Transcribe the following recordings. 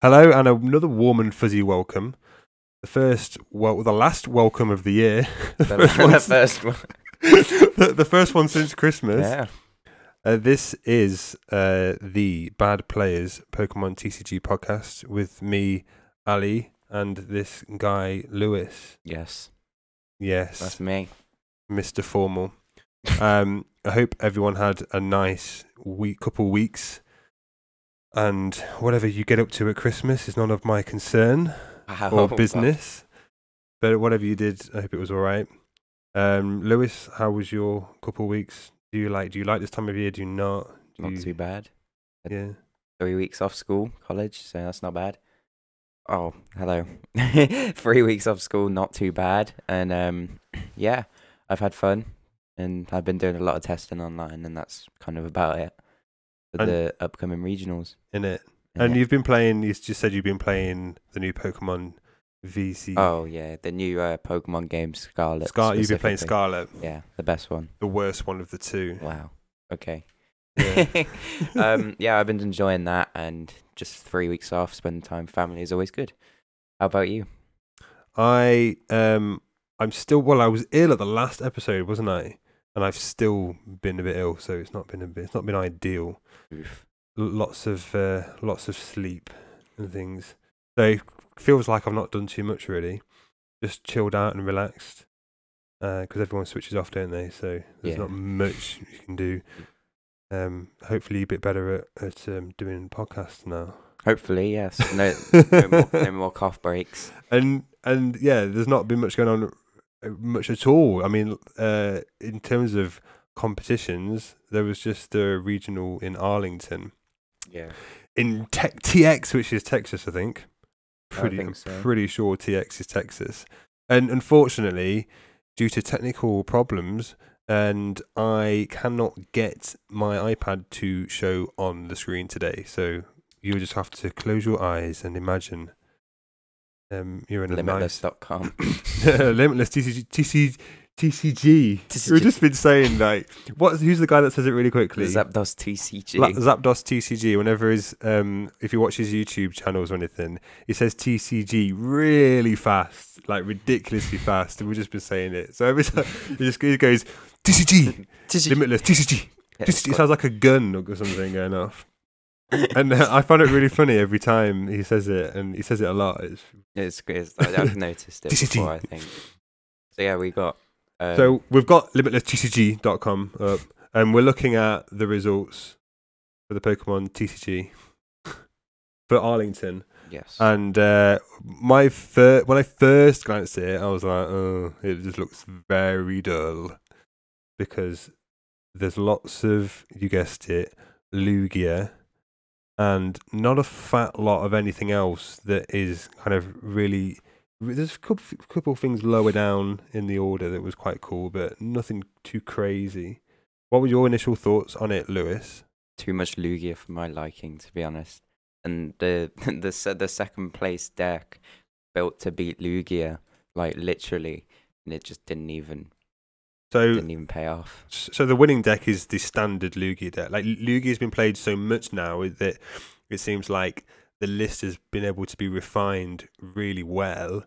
Hello, and another warm and fuzzy welcome. The first, well, the last welcome of the year. The The first one. the, the first one since Christmas. Yeah. Uh, this is uh, the Bad Playerz Pokemon TCG podcast with me, Ali, and this guy, Lewis. Yes. Yes, That's me. Mr. Formal. Um, I hope everyone had a nice week, couple weeks, and whatever you get up to at Christmas is none of my concern Wow. or business. But whatever you did, I hope it was all right. Um, Lewis, how was your couple of weeks? Do you like? Do you like this time of year? Do you not? Do Not you- too bad. Yeah. Three weeks off school, college, so that's not bad. Oh, hello. Three weeks off school, not too bad. And um, yeah, I've had fun, and I've been doing a lot of testing online, and that's kind of about it for And- the upcoming regionals. In it. And Yeah. you've been playing. You just said you've been playing the new Pokemon VC. Oh yeah, the new uh, Pokemon game Scarlet. Scar. You've been playing. Scarlet, Yeah, the best one. the worst one of the two. Wow. Okay. Yeah. um, yeah, I've been enjoying that, and just three weeks off, spending time with family is always good. How about you? I um I'm still well. I was ill at the last episode, wasn't I? And I've still been a bit ill, so it's not been a bit. It's not been ideal. Oof. Lots of uh, lots of sleep and things. So it feels like I've not done too much really. Just chilled out and relaxed. Because everyone switches off, don't they? So there's Yeah. not much you can do. Um, hopefully, a bit better at, at um, doing podcasts now. Hopefully, yes. No, no, more, no more cough breaks. and and yeah, there's not been much going on, uh, much at all. I mean, uh, in terms of competitions, there was just a regional in Arlington, Yeah. in Tech TX, which is Texas, I think. I Pretty, think I'm pretty sure TX is Texas, and unfortunately, due to technical problems. And I cannot get my iPad to show on the screen today, so you'll just have to close your eyes and imagine um, you're in a nice Limitless.com. Limitless TCG, TCG, TCG. We've just been saying like, what? Who's the guy that says it really quickly? Zapdos TCG. La- Zapdos TCG. Whenever his, um, if you watch his YouTube channels or anything, he says TCG really fast, like ridiculously fast, and we've just been saying it. So every time he just he goes TCG, TCG. Limitless TCG. Yeah, Just, it sounds like a gun or something going off. And I find it really funny every time he says it, and he says it a lot. It's It's, I've noticed it before, I think. So yeah, we got. Um, So we've got limitlesstcg.com up, and we're looking at the results for the Pokemon TCG for Arlington. yes. And uh, my fir- when I first glanced at it, I was like, "Oh, it just looks very dull," because there's lots of you guessed it, Lugia, and not a fat lot of anything else that is kind of really. There's a couple, couple things lower down in the order that was quite cool, but nothing too crazy. What were your initial thoughts on it, Lewis? too much Lugia for my liking, to be honest. And the the the second place deck built to beat Lugia, like literally, and it just didn't even So didn't even pay off. So the winning deck is the standard Lugia deck. Like Lugia's been played so much now that it seems like the list has been able to be refined really well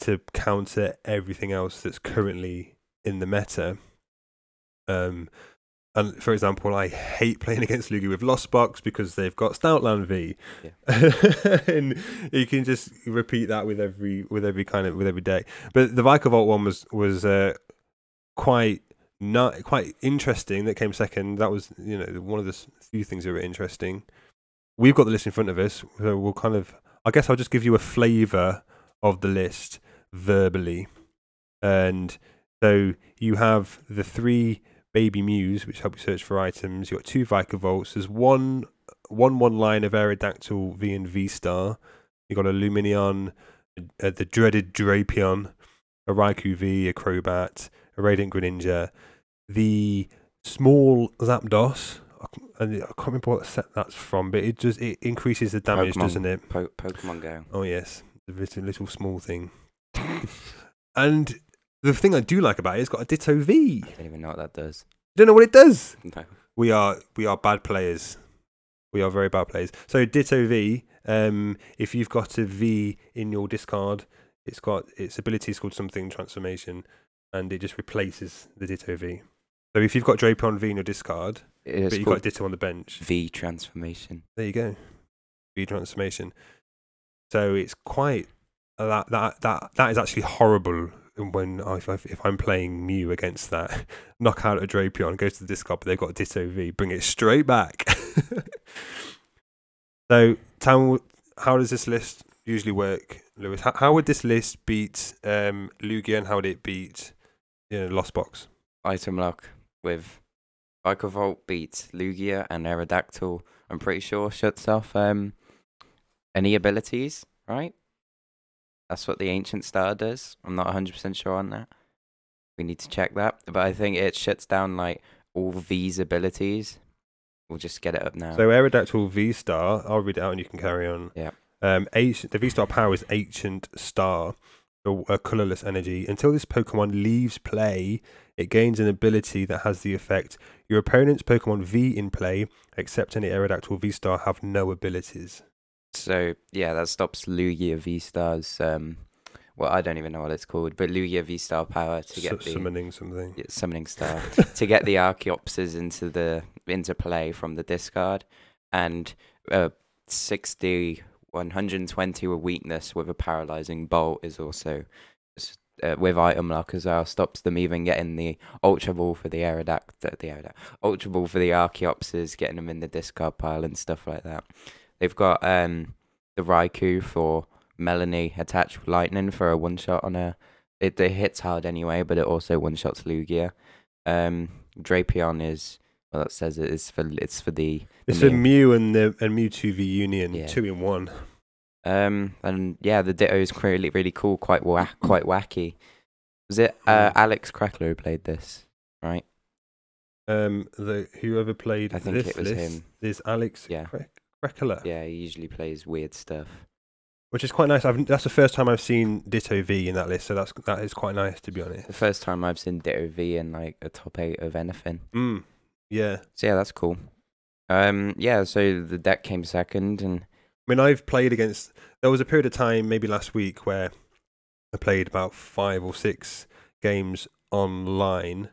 to counter everything else that's currently in the meta. Um, and for example, I hate playing against Lugia with Lost Box because they've got Stoutland V, yeah. and you can just repeat that with every with every kind of with every deck. But the Vikavolt one was was uh, quite not quite interesting. That came second. That was you know one of the few things that were interesting. We've got the list in front of us, so we'll kind of. I guess I'll just give you a flavour of the list verbally, and so you have the three baby Mews, which help you search for items. You've got two Vikavolts. There's one one one line of Aerodactyl V and V Star. You got a Lumineon, uh, the dreaded Drapion, a Raikou V, a Crobat, a Radiant Greninja, the small Zapdos. And I can't remember what set that's from, but it just it increases the damage, Pokemon. doesn't it? Po- Pokemon Go. Oh yes, the little, little small thing. And the thing I do like about it, it's got a Ditto V. I don't even know what that does. You don't know what it does. No. We are we are bad players. We are very bad players. So Ditto V, um, if you've got a V in your discard, it's got its ability is called something transformation, and it just replaces the Ditto V. So if you've got Drapion V in your discard, It's but you've got Ditto on the bench, V transformation. there you go, V transformation. So it's quite that that that that is actually horrible when I, if, I, if I'm playing Mew against that. Knock out a Drapion, go to the discard, but they've got Ditto V, bring it straight back. so, tell how does this list usually work, Lewis? How, how would this list beat um, Lugia and how would it beat know, Lost Box? Item lock with Volt beats Lugia and Aerodactyl. I'm pretty sure shuts off um any abilities, right? That's what the ancient star does. I'm not 100% sure on that. We need to check that. But I think it shuts down like all V's abilities. We'll just get it up now. So, Aerodactyl V Star, I'll read it out and you can carry on. Yeah. Um, ancient, the V Star power is Ancient Star, a, colorless energy. Until this Pokemon leaves play, it gains an ability that has the effect your opponent's Pokemon V in play, except any Aerodactyl V Star, have no abilities. So yeah, that stops Lugia V Star's um well I don't even know what it's called, but Lugia V Star power to get Su- the summoning something. yeah, summoning star to get the Archeopses into the into play from the discard and uh 60 120 with weakness with a paralyzing bolt is also uh, with item lock as well stops them even getting the ultra ball for the Aerodact the Aerodact ultra ball for the Archeopses getting them in the discard pile and stuff like that. They've got um the Raikou for Melony attached with lightning for a one shot on a it, it hits hard anyway but it also one shots Lugia. Um Drapion is well that says it is for it's for the, the It's a Mew. Mew and the and Mewtwo V Union, Yeah. two in one. Um, and yeah, the Ditto is really, really cool, quite wa- quite wacky. Was it uh, Mm. Alex Crackler who played this, right? Um, the whoever played I think this it was list him. is Alex Yeah. Krek- Yeah, he usually plays weird stuff. which is quite nice. I've, that's the first time I've seen Ditto V in that list, so that's that is quite nice to be honest. The first time I've seen Ditto V in like a top eight of anything. Mm, yeah, So yeah, that's cool. Um, yeah, so the deck came second, and I mean I've played against. There was a period of time, maybe last week, where I played about five or six games online,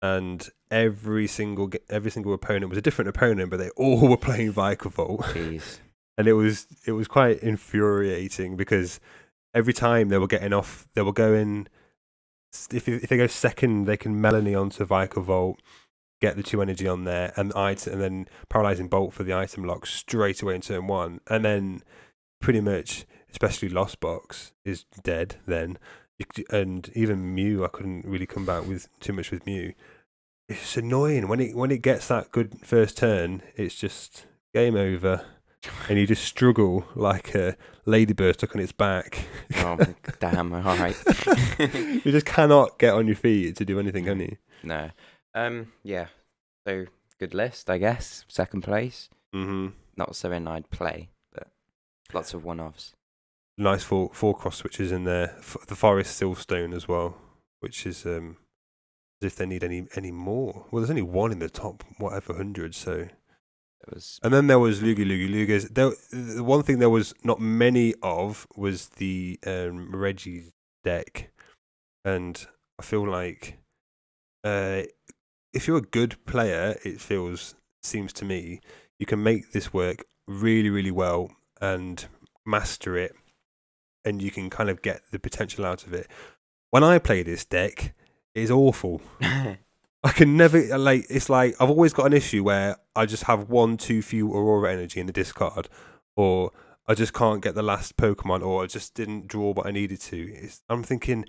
and every single every single opponent was a different opponent, but they all were playing Vikavolt. jeez, and it was it was quite infuriating because every time they were getting off, they were going. If if they go second, they can Melony onto Vikavolt, get the two energy on there, and item, and then paralyzing bolt for the item lock straight away in turn one, and then pretty much, especially Lost Box is dead then, and even Mew, I couldn't really come back with too much with Mew. It's annoying when it when it gets that good first turn. It's just game over and you just struggle like a ladybird stuck on its back. oh damn, all right. you just cannot get on your feet to do anything, can you? no, um, yeah. So good list, I guess. Second place. Mm-hmm. Not something I'd play, but lots of one-offs. Nice four four cross switches in there. F- the Forest Seal Stone as well, which is um as if they need any any more. Well, there's only one in the top whatever hundred, so It was And then there was Lugi Lugi Lugas. There, the one thing there was not many of was the um, Reggie's deck, and I feel like uh, if you're a good player, it feels seems to me you can make this work really really well and master it, and you can kind of get the potential out of it. When I play this deck, it is awful. I can never like. It's like I've always got an issue where I just have one too few Aurora energy in the discard, or I just can't get the last Pokemon, or I just didn't draw what I needed to. It's, I'm thinking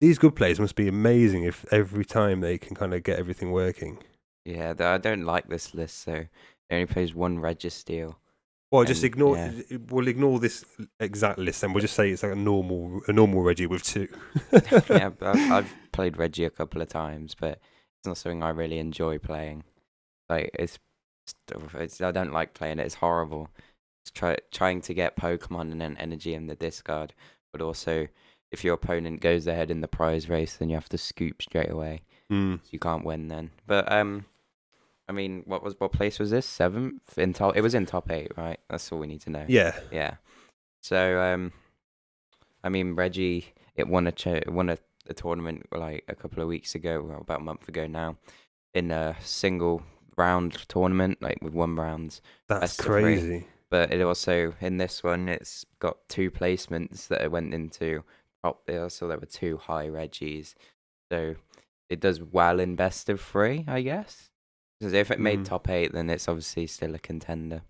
these good players must be amazing if every time they can kind of get everything working. yeah. I don't like this list, so it only plays one Registeel. Well, just ignore. yeah. We'll ignore this exact list, and we'll just say it's like a normal, a normal Reggie with two. yeah, but I've, I've played Reggie a couple of times, but it's not something I really enjoy playing. Like it's, it's I don't like playing it. It's horrible. It's try, trying to get Pokemon and then energy in the discard, but also if your opponent goes ahead in the prize race, then you have to scoop straight away. Mm. So you can't win then. But um, I mean, what was what place was this? Seventh in top. It was in top eight, right? That's all we need to know. Yeah, Yeah. So um, I mean Reggie, it won a ch- won a, a tournament like a couple of weeks ago, well, about a month ago now, in a single round tournament, like with one rounds. that's Best of three. crazy. But it also in this one, it's got two placements that it went into top. there, So there were two high Reggies. So it does well in best of three, I guess. Because if it made Mm. top eight, then it's obviously still a contender.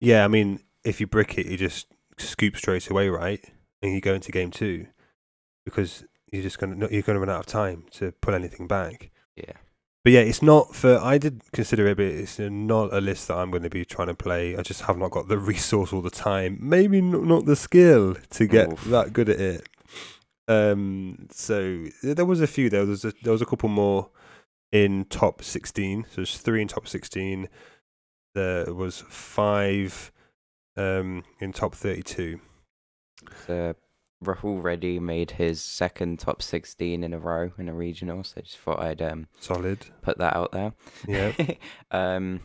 Yeah, I mean, if you brick it, you just scoop straight away, right? And you go into game two because you're just gonna you're gonna run out of time to pull anything back. Yeah. But yeah, it's not for. I did consider it, but it's not a list that I'm going to be trying to play. I just have not got the resource all the time. Maybe not, not the skill to get Oof. that good at it. Um, so there was a few. There was a, there was a couple more in top 16. So there's three in top 16. There was five um, in top 32. So Rahul Reddy made his second top 16 in a row in a regional. So I just thought I'd um Solid. put that out there. Yeah. um,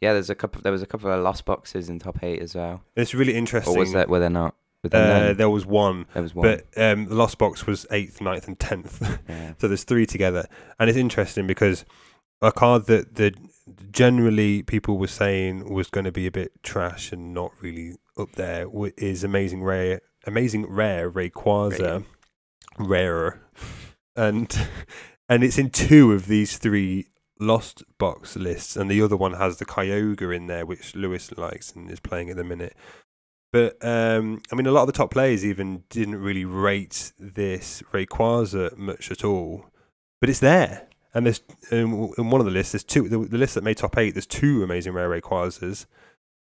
yeah. There's a couple. There was a couple of lost boxes in top eight as well. it's really interesting. Or was that? Were there not? Uh, none? there was one, there was one. but um, the lost box was eighth, 9th, and tenth. yeah. So there's three together, and it's interesting because a card that that generally people were saying was going to be a bit trash and not really up there is amazing rare, amazing rare Rayquaza, rarer, and and it's in two of these three lost box lists, and the other one has the Kyogre in there, which Lewis likes and is playing at the minute. But um, I mean, a lot of the top players even didn't really rate this Rayquaza much at all. But it's there, and there's in, in one of the lists. There's two. The, the list that made top eight. There's two amazing rare Rayquazas,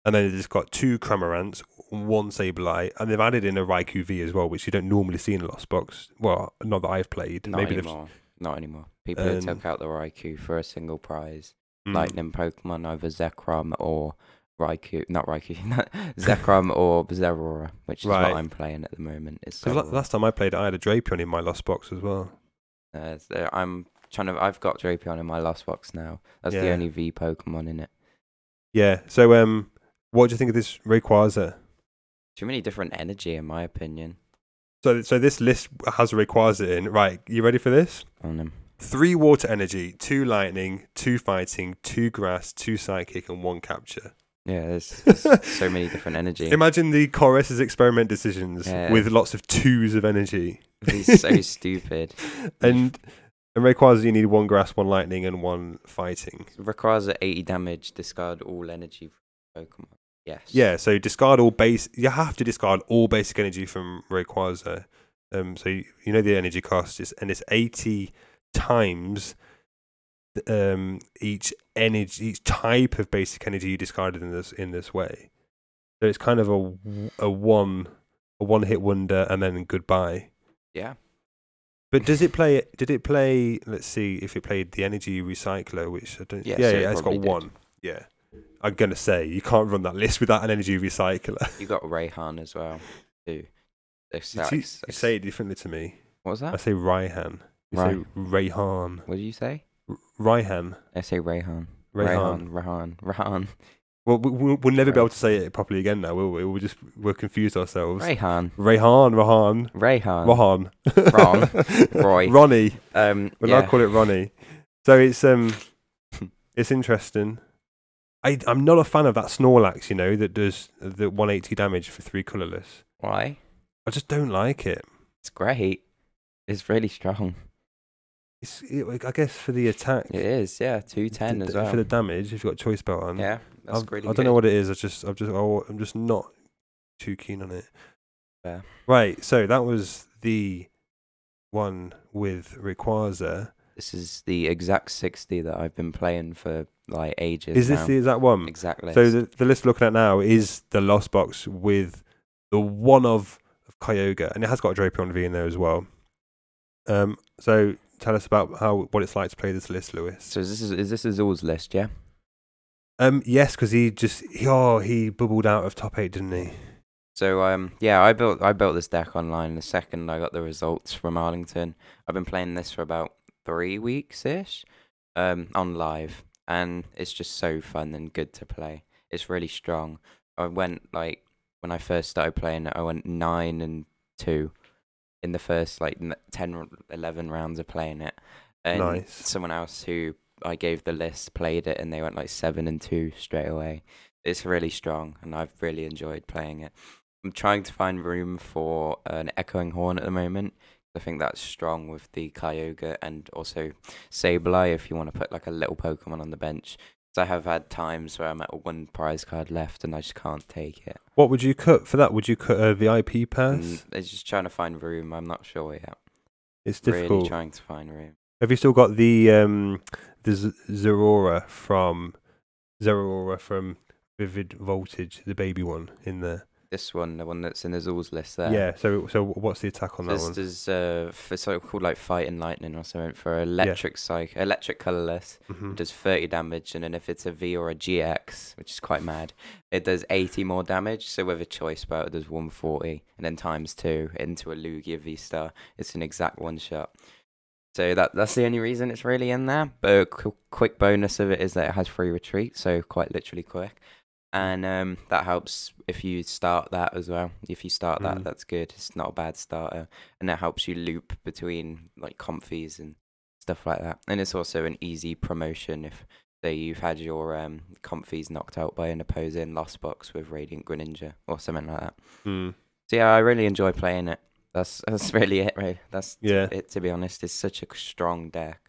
and then it's got two Cramorants, one Sableye, and they've added in a Raikou V as well, which you don't normally see in a Lost Box. Well, not that I've played. Not Maybe they've- anymore. Not anymore. People Um, took out the Raikou for a single prize. Mm. Lightning Pokemon over Zekrom or Raikou. Not Raikou. Zekrom or Zeraora, which is Right. what I'm playing at the moment. It's last time I played, I had a Drapion in my Lost Box as well. Uh, so I'm trying to. I've got Drapion in my Lost Box now. That's the Yeah. only V Pokemon in it. Yeah. So, um, what do you think of this Rayquaza? Too many different energy, in my opinion, So, so this list has Rayquaza in. Right, you ready for this? on them. Three water energy, two lightning, two fighting, two grass, two psychic, and one capture. Yeah, there's, there's so many different energy. Imagine the Colress's experiment decisions Yeah. with lots of twos of energy. He's so stupid. And and Rayquaza, you need one grass, one lightning, and one fighting. Requires a 80 damage. Discard all energy from Pokemon. Yes. Yeah, so discard all base. You have to discard all basic energy from Rayquaza. Um, so you, you know the energy cost is, and it's eighty times um each energy, each type of basic energy you discarded in this in this way. So it's kind of a a one a one hit wonder, and then goodbye. Yeah. But does it play? Did it play? Let's see if it played the energy recycler, which I don't. Yeah, Yeah, so yeah, it it's got did. one. Yeah, I'm gonna say you can't run that list without an energy recycler. You got Rayhan as well. Too. It's You, you say it differently to me. What was that? I say Raihan. You say Rayhan. What did you say? Raihan. I say Rayhan. Rayhan. Rayhan. Rayhan. Well, we, we- we'll never be able to say it properly again now, will we? We'll just we'll confuse ourselves. Rayhan. Rayhan, Rahan, Rayhan. Rohan, Ron. Roy. Ronnie. Um. We'll yeah. now call it Ronnie. So it's um, it's interesting. I I'm not a fan of that Snorlax, you know, that does the 180 damage for three colorless. Why? I just don't like it. It's great. It's really strong. It's it, I guess for the attack, It is. Yeah. Two ten as well. for the damage. If you've got choice belt on, yeah. That's I've- really. I don't know what it is. I just I'm just oh, I'm just not too keen on it. Fair. Right. So that was the one with Rayquaza. This is the exact sixty that I've been playing for like ages. Is this now. the exact one? Exactly. So the, the list we're looking at now is the Lost Box with the one of, of Kyogre, and it has got a Drapion V in there as well. Um, so tell us about how what it's like to play this list, Lewis. So this is is this is all's list, yeah? Um, yes, because he just he, oh he bubbled out of top eight, didn't he? So um yeah, I built I built this deck online the second I got the results from Arlington. I've been playing this for about three weeks ish, um, on live. and it's just so fun and good to play. It's really strong. I went like when I first started playing it, I went nine and two in the first like n- 10, r- 11 rounds of playing it. And Nice. someone else who I gave the list played it and they went like seven and two straight away. It's really strong and I've really enjoyed playing it. I'm trying to find room for an echoing horn at the moment. I think that's strong with the Kyogre and also Sableye if you want to put like a little Pokemon on the bench. I have had times where I'm at one prize card left and I just can't take it. What would you cut for that? Would you cut a VIP pass? And it's just trying to find room. I'm not sure yet. it's Really difficult. trying to find room. Have you still got the um the Z- Zeraora from Zeraora from Vivid Voltage, the baby one in there? This one, the one that's in the Azul's list there. Yeah. So so what's the attack on that This one? is uh, for so called like fight and lightning or something for electric psych, electric colorless. Mhm. It does 30 damage, and then if it's a V or a GX, which is quite mad, it does 80 more damage. So with a choice belt, it does 140, and then times two into a Lugia V Star, it's an exact one shot. So that that's the only reason it's really in there. But quick bonus of it is that it has free retreat, so quite literally quick. And um, that helps if you start that as well. If you start that, Mm. that's good. It's not a bad starter, and that helps you loop between like Comfeys and stuff like that. And it's also an easy promotion if say you've had your um comfies knocked out by an opposing lost box with Radiant Greninja or something like that. Mm. So yeah, I really enjoy playing it. That's that's really it, right? That's Yeah. it to be honest. It's such a strong deck.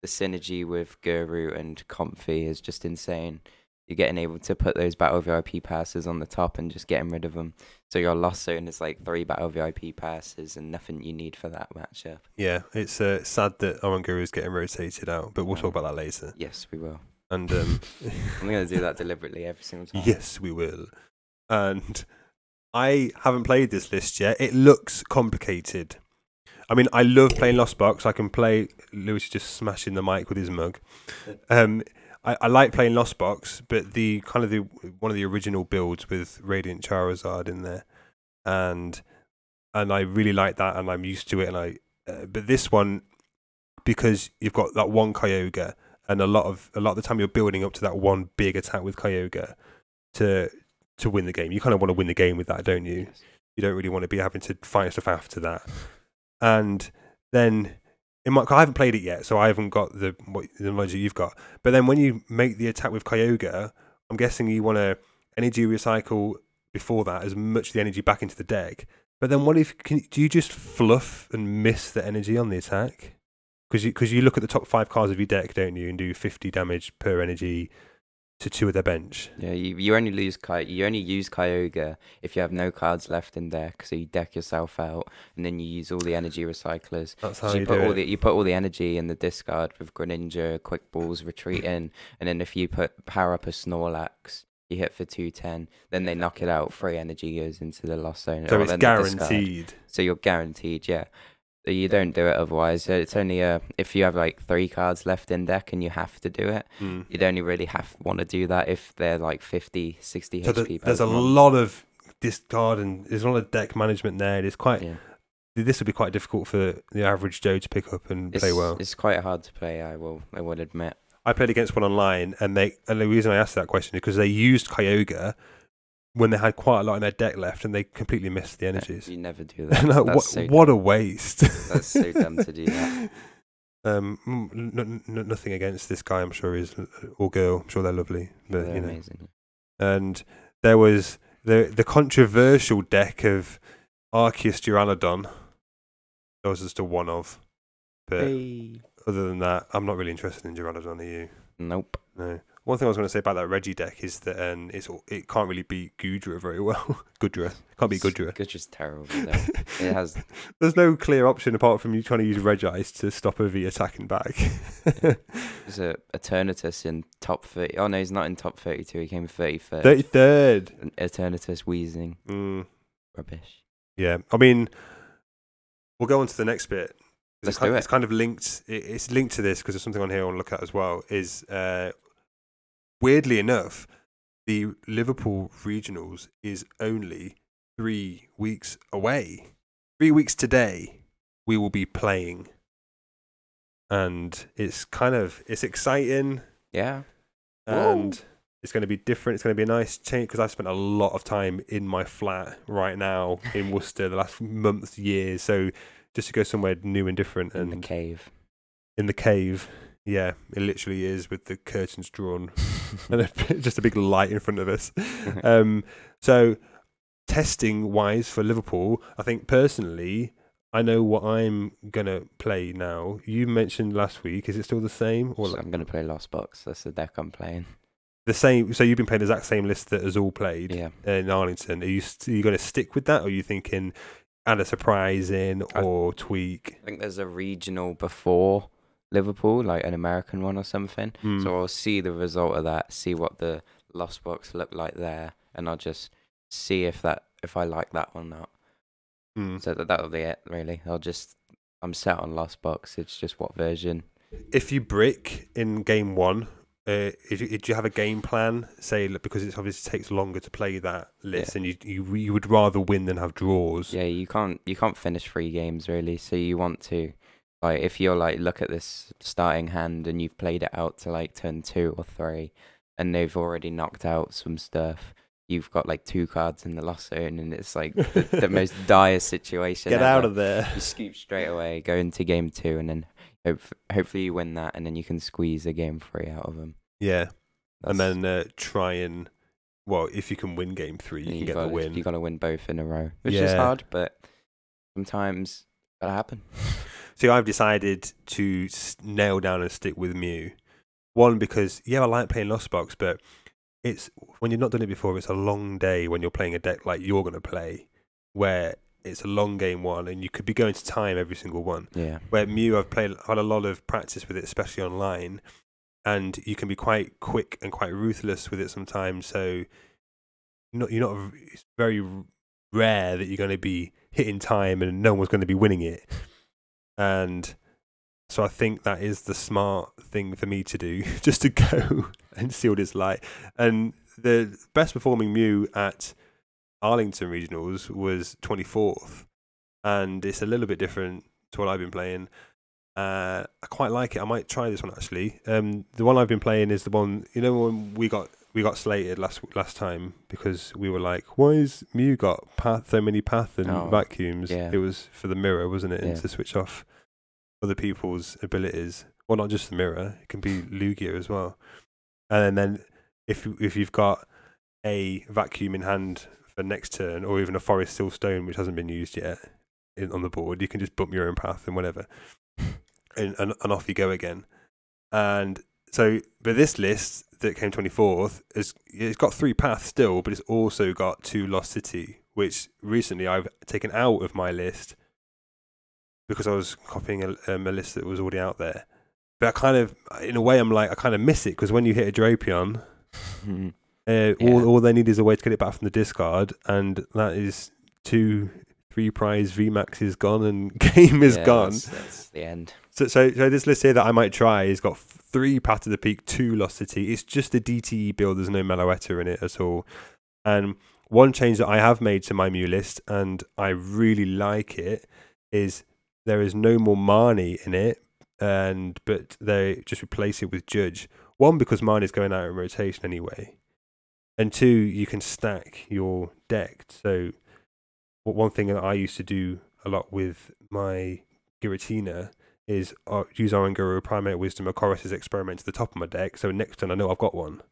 The synergy with Guru and Comfey is just insane. You're getting able to put those battle VIP passes on the top and just getting rid of them. So your lost zone is like three battle VIP passes and nothing you need for that matchup. Yeah. It's uh, sad that Oranguru is getting rotated out, but we'll talk about that later. Yes, we will. And um, I'm gonna do that deliberately every single time. Yes, we will. And I haven't played this list yet. It looks complicated. I mean, I love playing Lost Box. I can play. Lewis is just smashing the mic with his mug. Um, I, I like playing Lost Box, but the kind of the one of the original builds with Radiant Charizard in there, and and I really like that, and I'm used to it. And I, uh, but this one, because you've got that one Kyogre, and a lot of a lot of the time you're building up to that one big attack with Kyogre to to win the game. You kind of want to win the game with that, don't you? Yes. You don't really want to be having to find stuff after that. And then in my, I haven't played it yet, so I haven't got the what, the knowledge that you've got. But then when you make the attack with Kyogre, I'm guessing you want to energy recycle before that as much of the energy back into the deck. But then what if can, do you just fluff and miss the energy on the attack? Because you because you look at the top five cards of your deck, don't you, and do 50 damage per energy to two of their bench. Yeah, you, you only lose Ky- you only use Kyogre if you have no cards left in deck, so you deck yourself out, and then you use all the energy recyclers. That's how So you, you do put all it. the you put all the energy in the discard with Greninja, Quick Balls, Retreat in, and then if you put power up a Snorlax, you hit for two ten, then they knock it out. Free energy goes into the lost zone. so it's then the discard. guaranteed. So you're guaranteed, yeah. You don't do it otherwise. So It's only uh, if you have like three cards left in deck and you have to do it. Mm. You'd only really have want to do that if they're like 50, 60 So HP. the, there's a lot of discard and there's a lot of deck management there. It's quite Yeah. this would be quite difficult for the average Joe to pick up and It's, play well. it's quite hard to play. I will. I will admit. I played against one online, and they and the reason I asked that question is because they used Kyogre when they had quite a lot in their deck left, and they completely missed the energies. You never do that. Like, That's what, so what a waste! That's so dumb to do that. Um, n- n- nothing against this guy. I'm sure is or girl. I'm sure they're lovely, but They're you know. amazing. And there was the the controversial deck of Arceus Duraludon. That was just a one of, but other than that, I'm not really interested in Duraludon. Are you? Nope. No. One thing I was going to say about that Reggie deck is that um, it's it can't really beat Gudra very well. Gudra can't beat Gudra. Just terrible. It has. There's no clear option apart from you trying to use Regice to stop a V attacking back. There's a Eternatus in top thirty. Oh no, he's not in top thirty-two. He came thirty third. Thirty third. Eternatus wheezing Mm, rubbish. yeah, I mean, we'll go on to the next bit. Let's it's kind, do it. It's kind of linked. it- It's linked to this because there's something on here I want to look at as well. Is uh, weirdly enough, the Liverpool regionals is only three weeks away. Three weeks today, we will be playing, and it's kind of it's exciting. Yeah. and it's going to be different. It's going to be a nice change because I've spent a lot of time in my flat right now in Worcester the last months, years. So just to go somewhere new and different in and the cave. in the cave. Yeah, it literally is with the curtains drawn and a, just a big light in front of us. Um, so, testing wise for Liverpool, I think personally, I know what I'm gonna play now. You mentioned last week. Is it still the same or So I'm gonna play Lost Box. That's the deck I'm playing. the same? So you've been playing the exact same list that has all played Yeah. in Arlington. Are you st- are you gonna stick with that, or are you thinking add a surprise in I- or tweak? I think there's a regional before Liverpool, like an American one or something. Hmm. So I'll see the result of that, see what the Lost Box look like there, and I'll just see if that if I like that or not. Hmm. So that that'll be it, really. I'll just I'm set on Lost Box. It's just what version. if you brick in game one, uh, do you have a game plan? Say because it obviously takes longer to play that list, and you, you you would rather win than have draws. Yeah, you can't you can't finish three games really. So you want to like if you're like look at this starting hand and you've played it out to like turn two or three, and they've already knocked out some stuff. You've got like two cards in the lost zone, and it's like the, the most dire situation. Get out of there. You scoop straight away, go into game two, and then hope, hopefully you win that, and then you can squeeze a game three out of them. Yeah, and then uh, try and well, if you can win game three, you you can get gotta, the win. You got to win both in a row, which is hard, but sometimes that'll happen. See, I've decided to nail down and stick with Mew. One because yeah, I like playing Lost Box, but it's when you've not done it before. It's a long day when you're playing a deck like you're going to play, where it's a long game one, and you could be going to time every single one. Yeah. Where Mew, I've played had a lot of practice with it, especially online, and you can be quite quick and quite ruthless with it sometimes. So, not you're not. It's very rare that you're going to be hitting time and no one's going to be winning it. And so I think that is the smart thing for me to do, just to go and see what it's like. And the best performing Mew at Arlington Regionals was 24th, and it's a little bit different to what I've been playing. Uh, I quite like it. I might try this one actually. Um, the one I've been playing is the one you know when we got we got slated last last time because we were like, why is Mew got path so many path and Oh, vacuums? yeah. It was for the mirror, wasn't it? And Yeah. to switch off other people's abilities. Well, not just the mirror. It can be Lugia as well. And then if if you've got a vacuum in hand for next turn, or even a Forest Seal Stone which hasn't been used yet in, on the board, you can just bump your own path and whatever, and, and and off you go again. And so, but this list that came twenty fourth is it's got three paths still, but it's also got two Lost City, which recently I've taken out of my list because I was copying a, um, a list that was already out there. But I kind of, in a way, I'm like I kind of miss it because when you hit a Drapion, uh, Yeah. all all they need is a way to get it back from the discard, and that is two, three prize VMAX is gone and game is Yeah, gone. That's, that's the end. So, so, so this list here that I might try has got three Path of the Peak, two Lost City. It's just a DTE build. There's no Meloetta in it at all. And one change that I have made to my Mew list, and I really like it, is there is no more Marnie in it, and but they just replace it with Judge. One because Marnie's going out in rotation anyway, and two you can stack your deck. So, one thing that I used to do a lot with my Giratina is uh, use Guru Primate Wisdom, or Colress's Experiment to the top of my deck. So next turn I know I've got one.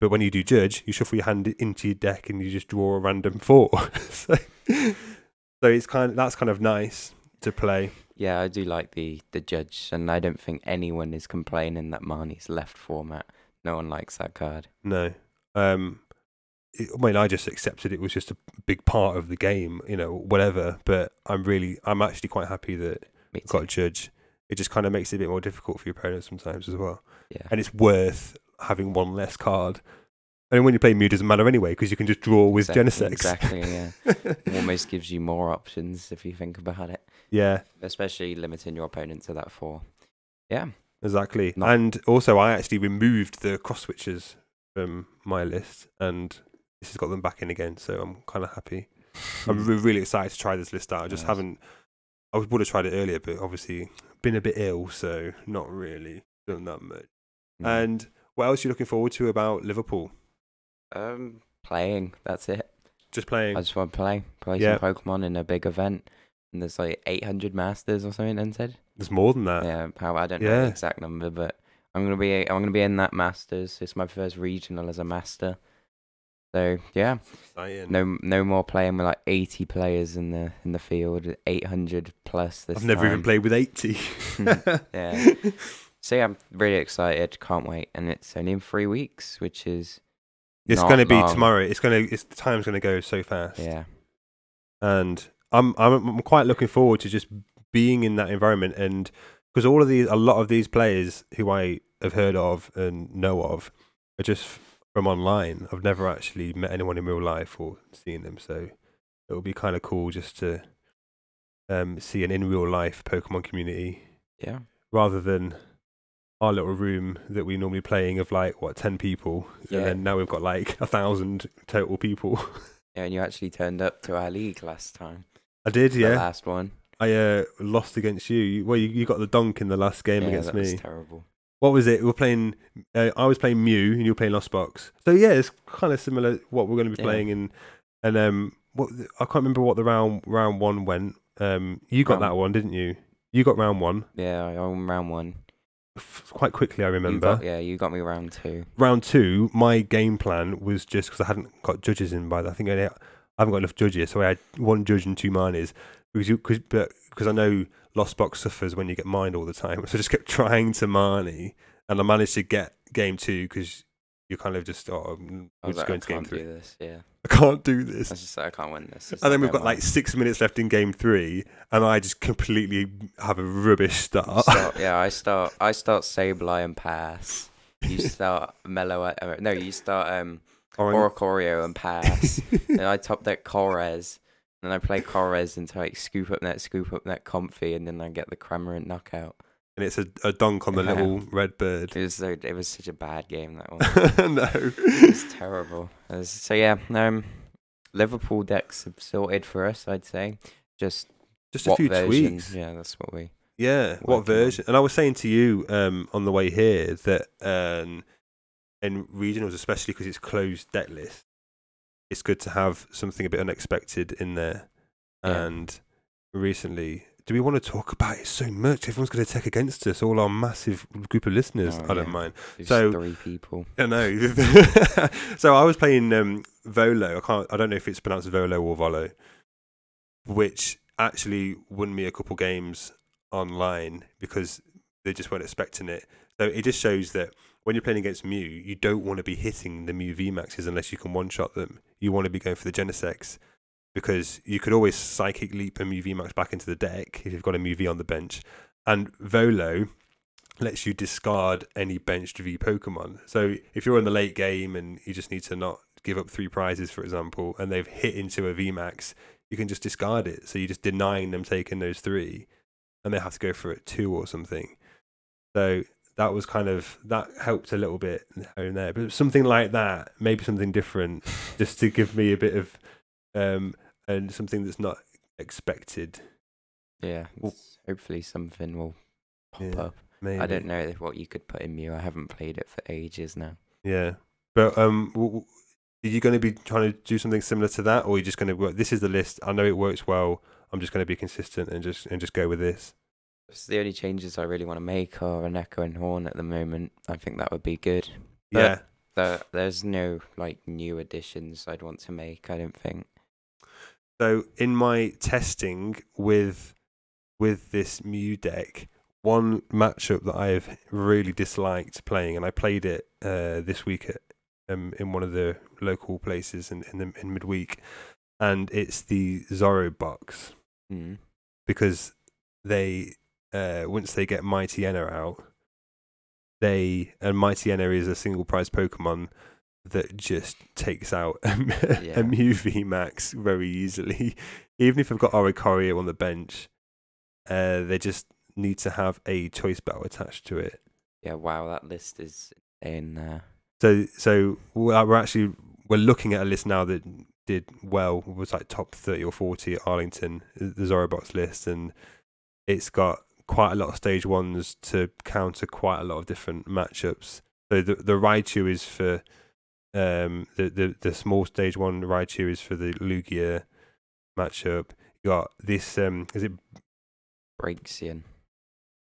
But when you do Judge, you shuffle your hand into your deck and you just draw a random four. so, so it's kind of that's kind of nice to play. Yeah, I do like the the judge, and I don't think anyone is complaining that Marnie's left format. No one likes that card. No, um, it, I mean I just accepted it was just a big part of the game, you know, whatever. But I'm really, I'm actually quite happy that got too. Judge. It just kind of makes it a bit more difficult for your opponents sometimes as well. Yeah. and it's worth having one less card. And when you play Mew, it doesn't matter anyway because you can just draw with Exactly- Genesect. Exactly. Yeah. Almost gives you more options if you think about it, yeah, especially limiting your opponent to that four. Yeah. exactly. Not- And also, I actually removed the cross switches from my list, and this has got them back in again. So I'm kind of happy. I'm re- really excited to try this list out. I just Nice. haven't. I would have tried it earlier, but obviously been a bit ill, so not really done that much. Mm. And what else are you looking forward to about Liverpool? Um, playing. That's it. Just playing. I just want to play, play Yeah. some Pokemon in a big event. And there's like 800 masters or something. Then said. There's more than that. yeah, how I don't know the exact number, but I'm gonna be I'm gonna be in that masters. It's my first regional as a master. So yeah, Exciting. no no more playing with like 80 players in the in the field, 800 plus this I've never even played with 80. Yeah. So yeah, I'm really excited. Can't wait, and it's only in three weeks, which is It's going to be long. tomorrow. It's going to. It's the time's going to go so fast. Yeah, and I'm I'm I'm quite looking forward to just being in that environment and because all of these a lot of these players who I have heard of and know of are just from online. I've never actually met anyone in real life or seen them, so it will be kind of cool just to um, see an in real life Pokemon community yeah, rather than our little room that we normally playing of like what ten people, Yeah. and then now we've got like a thousand total people. yeah. And you actually turned up to our league last time. I did, The yeah. last one. I uh, lost against you. You- Well, you, you got the donk in the last game yeah, against that me. was terrible. What was it? We were playing. Uh, I was playing Mew, and you were playing Lost Box. So yeah, it's kind of similar. What we're going to be playing in, and um, what I can't remember what the round round one went. Um, you got Round- that one, didn't you? You got round one Yeah, I won round one. f- quite quickly. I You remember. got, yeah, you got me round two. round two, my game plan was just because I hadn't got judges in by. the- I think I, I haven't got enough judges, so I had one judge and two miners. Because you, cause, but because I know Lost Box suffers when you get mined all the time, so I just kept trying to Marnie, and I managed to get game two because you're kind of just oh, I we're just like, going I to game can't three. do this. Yeah, I can't do this. I just I can't win this. It's And then we've got like six minutes left in game three, and I just completely have a rubbish start. Start, yeah, I start. I start Sableye and pass. You start Mellow. Uh, no, you start um Or- Oricorio and pass. and I top deck Colress. And I play Colress until I like, scoop up that scoop up that Comfey, and then I get the Cramorant knockout. and it's a, a dunk on the Yeah. little red bird. It was so, it was such a bad game that one. no. It's terrible. It was- so yeah, um, Liverpool decks have sorted for us. I'd say just Just a few version? tweaks. Yeah, that's what we. Yeah, what working on. version? And I was saying to you um, on the way here that um, in regionals, especially because it's closed deck list, it's good to have something a bit unexpected in there. Yeah. And recently, do we want to talk about it so much? Everyone's going to take against us. All our massive group of listeners. Oh, I don't yeah. mind. So- three people. I know. so I was playing um, Volo. I can't. I don't know if it's pronounced Volo or Volo, which actually won me a couple games online because they just weren't expecting it. So it just shows that when you're playing against Mew, you don't want to be hitting the Mew VMAXs unless you can one shot them. You want to be going for the Genesects because you could always psychic leap a Mew VMAX back into the deck if you've got a Mew V on the bench. And Volo lets you discard any benched V Pokemon. So if you're in the late game and you just need to not give up three prizes, for example, and they've hit into a VMAX, you can just discard it. So you're just denying them taking those three, and they have to go for it two or something. So that was kind of that helped a little bit and there, but something like that, maybe something different, just to give me a bit of um and something that's not expected. Yeah, Well- hopefully something will pop Yeah, up. Maybe. I don't know what you could put in Mew. I haven't played it for ages now. Yeah, but um, w- w- are you going to be trying to do something similar to that, or are you just going to work? This is the list. I know it works well. I'm just going to be consistent and just and just go with this. The only changes I really want to make are an Echoing Horn at the moment. I think that would be good. But- yeah, There, there's no like new additions I'd want to make. I don't think. So in my testing with with this Mew deck, one matchup that I've really disliked playing, and I played it uh, this week at, um, in one of the local places in in, the, in midweek, and it's the Zorro box Mm. because they uh, once they get Mightyena out, they and Mightyena is a single prize Pokemon that just takes out a, Yeah. a Mew V Max very easily. Even if I've got Oricorio on the bench, uh, they just need to have a choice belt attached to it. Yeah. Wow, that list is in there. So so we're we're actually we're looking at a list now that did well was like top 30 or 40 at Arlington the Zorobox list and it's got quite a lot of stage ones to counter quite a lot of different matchups so the the Raichu is for um the, the the small stage one Raichu is for the Lugia matchup. You got this um is it Braixen.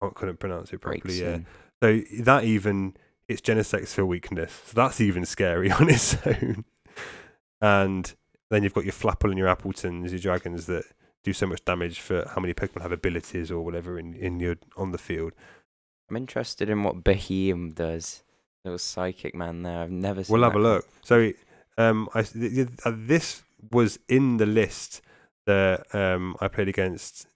I couldn't pronounce it properly. Yeah. So that even it's Genesect for weakness. So that's even scary on its own. And then you've got your Flapple and your Appletuns, your dragons that do so much damage for how many Pokemon have abilities or whatever in, in your on the field. I'm interested in what Beheem does. Little psychic man there. I've never seen We'll have a look. So um I th- th- this was in the list that um I played against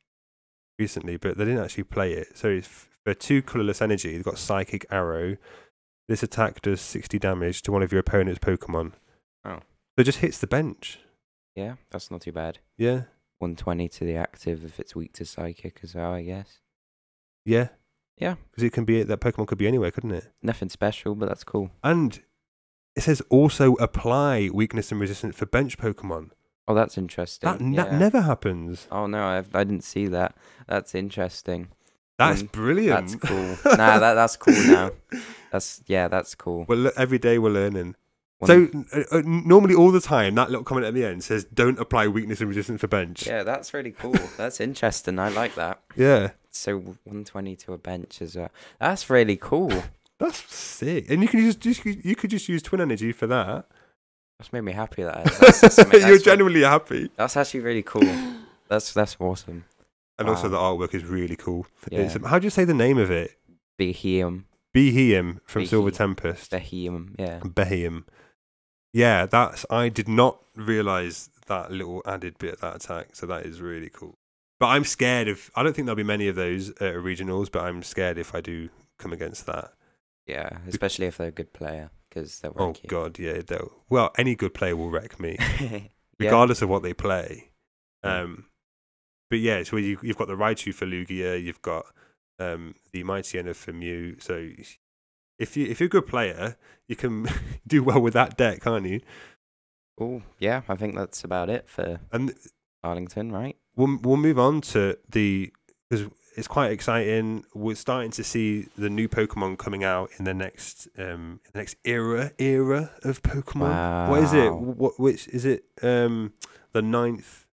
recently, but they didn't actually play it. So it's for two colorless energy, you've got Psychic Arrow. This attack does 60 damage to one of your opponent's Pokemon. Oh. So it just hits the bench. Yeah, that's not too bad. Yeah. 120 to the active if it's weak to psychic as well, I guess. Yeah. Yeah. Because it can be that Pokemon could be anywhere, couldn't it? Nothing special, but that's cool. And it says also apply weakness and resistance for bench Pokemon. Oh, that's interesting. That, n- yeah. that never happens. Oh no, I I didn't see that. That's interesting. That's Um, brilliant. That's cool. nah, that that's cool now. That's yeah, that's cool. Well, look, every day we're learning. One- So uh, uh, normally, all the time, that little comment at the end says, "Don't apply weakness and resistance for bench." yeah, that's really cool. That's interesting. I like that. Yeah, So 120 to a bench as well. That's really cool. that's sick. And you can just, just you could just use twin energy for that. That's made me happy. That is. That's, that's, something- You're that's, genuinely happy. that's actually really cool. That's that's awesome. And also, the artwork is really cool. Yeah. How do you say the name of it? Beheem, Beheim from Silver Tempest. Beheem. Yeah. Beheim. Yeah, that's. I did not realize that little added bit of that attack. So that is really cool. But I'm scared of. I don't think there'll be many of those at regionals. But I'm scared if I do come against that. Yeah, especially if they're a good player because they'll Oh you. god, yeah. They'll, well, any good player will wreck me, yeah. regardless of what they play. Um, but yeah, so you, you've got the Raichu for Lugia, you've got um, the Mightyena for Mew. So if you if you're a good player, you can do well with that deck, can't you? Oh, yeah. I think that's about it for And Arlington, right? we'll we'll move on to the because it's quite exciting. We're starting to see the new Pokemon coming out in the next um the next era era of Pokemon. What is it? What which is it? Um, the ninth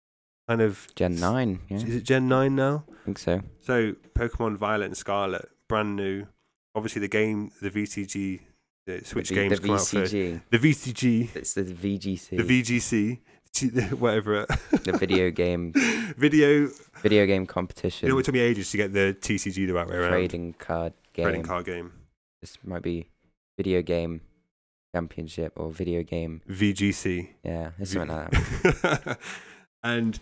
kind of Gen nine. Yeah, Is it Gen nine now? I think so. So Pokemon Violet and Scarlet, brand new. Obviously, the game, the VCG, the Switch the, V- games the come out first. The VCG, It's the VGC. the VGC, whatever. the video game video. video game competition. You know, it took me ages to get the TCG the right way around. trading card game. Trading card game. This might be video game championship or video game. VGC. Yeah, it's something like that. and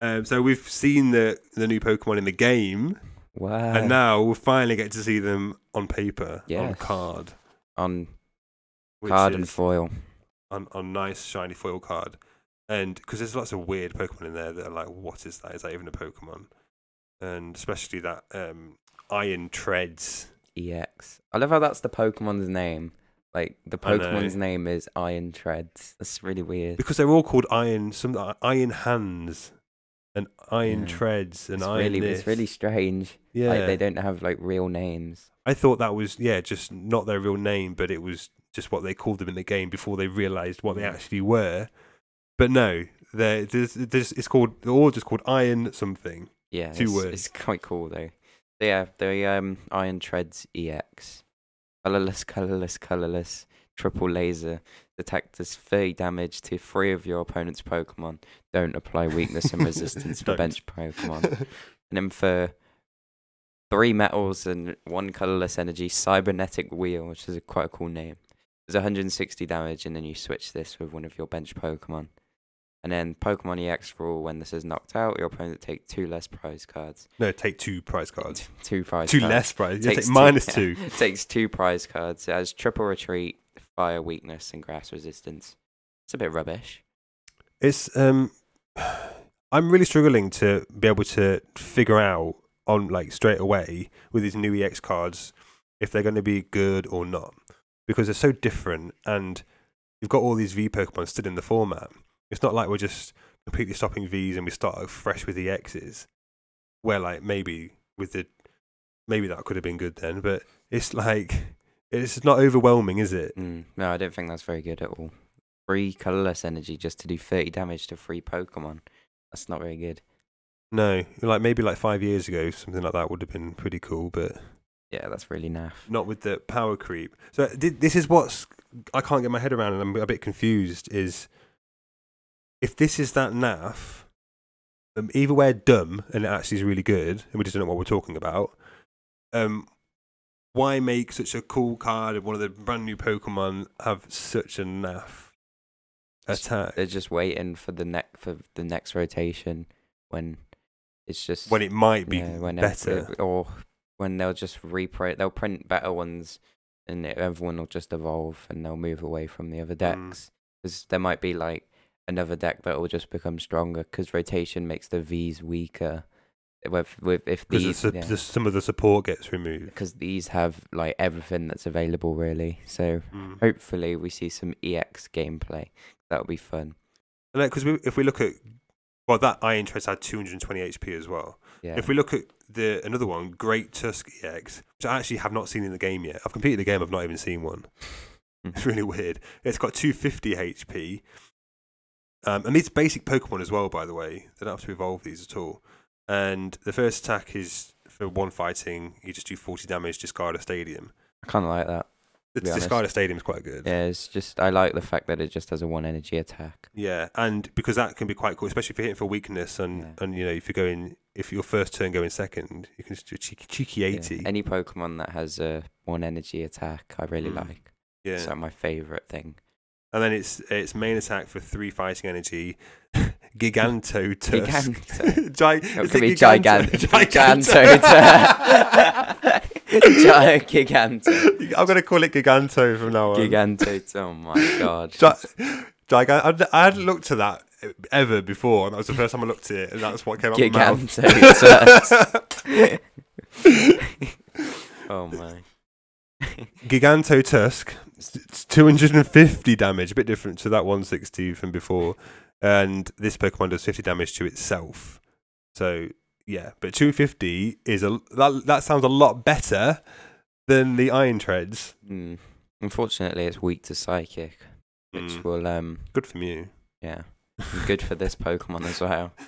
um, so we've seen the the new Pokemon in the game, Wow. and now we'll finally get to see them on paper, on Yes. card, on which card and is foil. on on nice shiny foil card. And because there's lots of weird Pokemon in there that are like, what is that? Is that even a Pokemon? And especially that um, Iron Treads. EX. I love how that's the Pokemon's name. Like the I know. Pokemon's name is Iron Treads. That's really weird. Because they're all called Iron, some Iron Hands, and Iron Yeah. Treads, and It's Iron really, this. it's really strange. yeah. Like they don't have like real names. I thought that was yeah, just not their real name, but it was just what they called them in the game before they realised what they actually were. But no, they're, there's, there's, it's called they're all just called Iron something. Yeah, Two it's, words. it's quite cool though. Yeah, the um Iron Treads EX, colorless, colorless, colorless, triple laser. Does 30 damage to three of your opponent's Pokemon. Don't apply weakness and resistance for bench Pokemon. And then for three metals and one colorless energy, cybernetic wheel, which is a quite a cool name. There's 160 damage, and then you switch this with one of your bench Pokemon. And then Pokemon EX rule: when this is knocked out, your opponent take two less prize cards. no, take two prize cards. T- Two prize. Two cards. less prize. Takes take minus two, two. takes two prize cards. It has triple retreat, fire weakness, and grass resistance. It's a bit rubbish. It's um, I'm really struggling to be able to figure out on like straight away with these new EX cards if they're going to be good or not because they're so different and you've got all these V Pokemon still in the format. It's not like we're just completely stopping Vs and we start fresh with the X's. Where like maybe with the maybe that could have been good then, but it's like It's not overwhelming, is it? Mm, no, I don't think that's very good at all. Free colorless energy just to do 30 damage to three Pokemon. That's not very good. No, like maybe like five years ago, something like that would have been pretty cool, but Yeah, that's really naff. not with the power creep. So this is what's I can't get my head around, and I'm a bit confused. Is if this is that naff, um, either we're dumb and it actually is really good, and we just don't know what we're talking about. Um, why make such a cool card of one of the brand new Pokemon have such a naff attack They're just waiting for the neck for the next rotation when it's just when it might be yeah, better? ev- or when they'll just reprint they'll print better ones and it- everyone will just evolve and they'll move away from the other Mm. decks because there might be like another deck that will just become stronger because rotation makes the V's weaker. With, with if Because these the, yeah. some of the support gets removed. because these have like everything that's available really. So Mm. hopefully we see some EX gameplay. That would be fun. Because if we look at well, that Iron Treads had 220 HP as well. Yeah. If we look at the another one, Great Tusk EX, which I actually have not seen in the game yet. I've completed the game, I've not even seen one. It's really weird. It's got 250 HP. Um, and these basic Pokemon as well, by the way. They don't have to evolve these at all. And the first attack is for one fighting, you just do 40 damage, discard a stadium. I kind of like that. The discard a stadium is quite good. Yeah, it's just I like the fact that it just has a one energy attack. Yeah, and because that can be quite cool, especially if you're hitting for weakness, and Yeah. and you know if you're going, if your first turn going second, you can just do a cheeky, cheeky Yeah, eighty. Any Pokemon that has a one energy attack, I really Mm. like. Yeah, It's like my favorite thing. and then it's it's main attack for three fighting energy, Giganto Tusk. Giganto. Gi- It is could be Giganto? gigant, giganto. Giganto, I'm gonna call it Giganto from now on. giganto. Oh my god. Gi- Gigant. I, I hadn't looked at that ever before, and that was the first time I looked at it, and that's what came out of my mouth. Giganto. oh my. Giganto Tusk, it's 250 damage, a bit different to that 160 from before. And this Pokemon does 50 damage to itself. So, yeah, but 250 is a that, that sounds a lot better than the Iron Treads. Mm. Unfortunately, it's weak to psychic, which Mm, will um good for you. yeah, good for this Pokemon as well.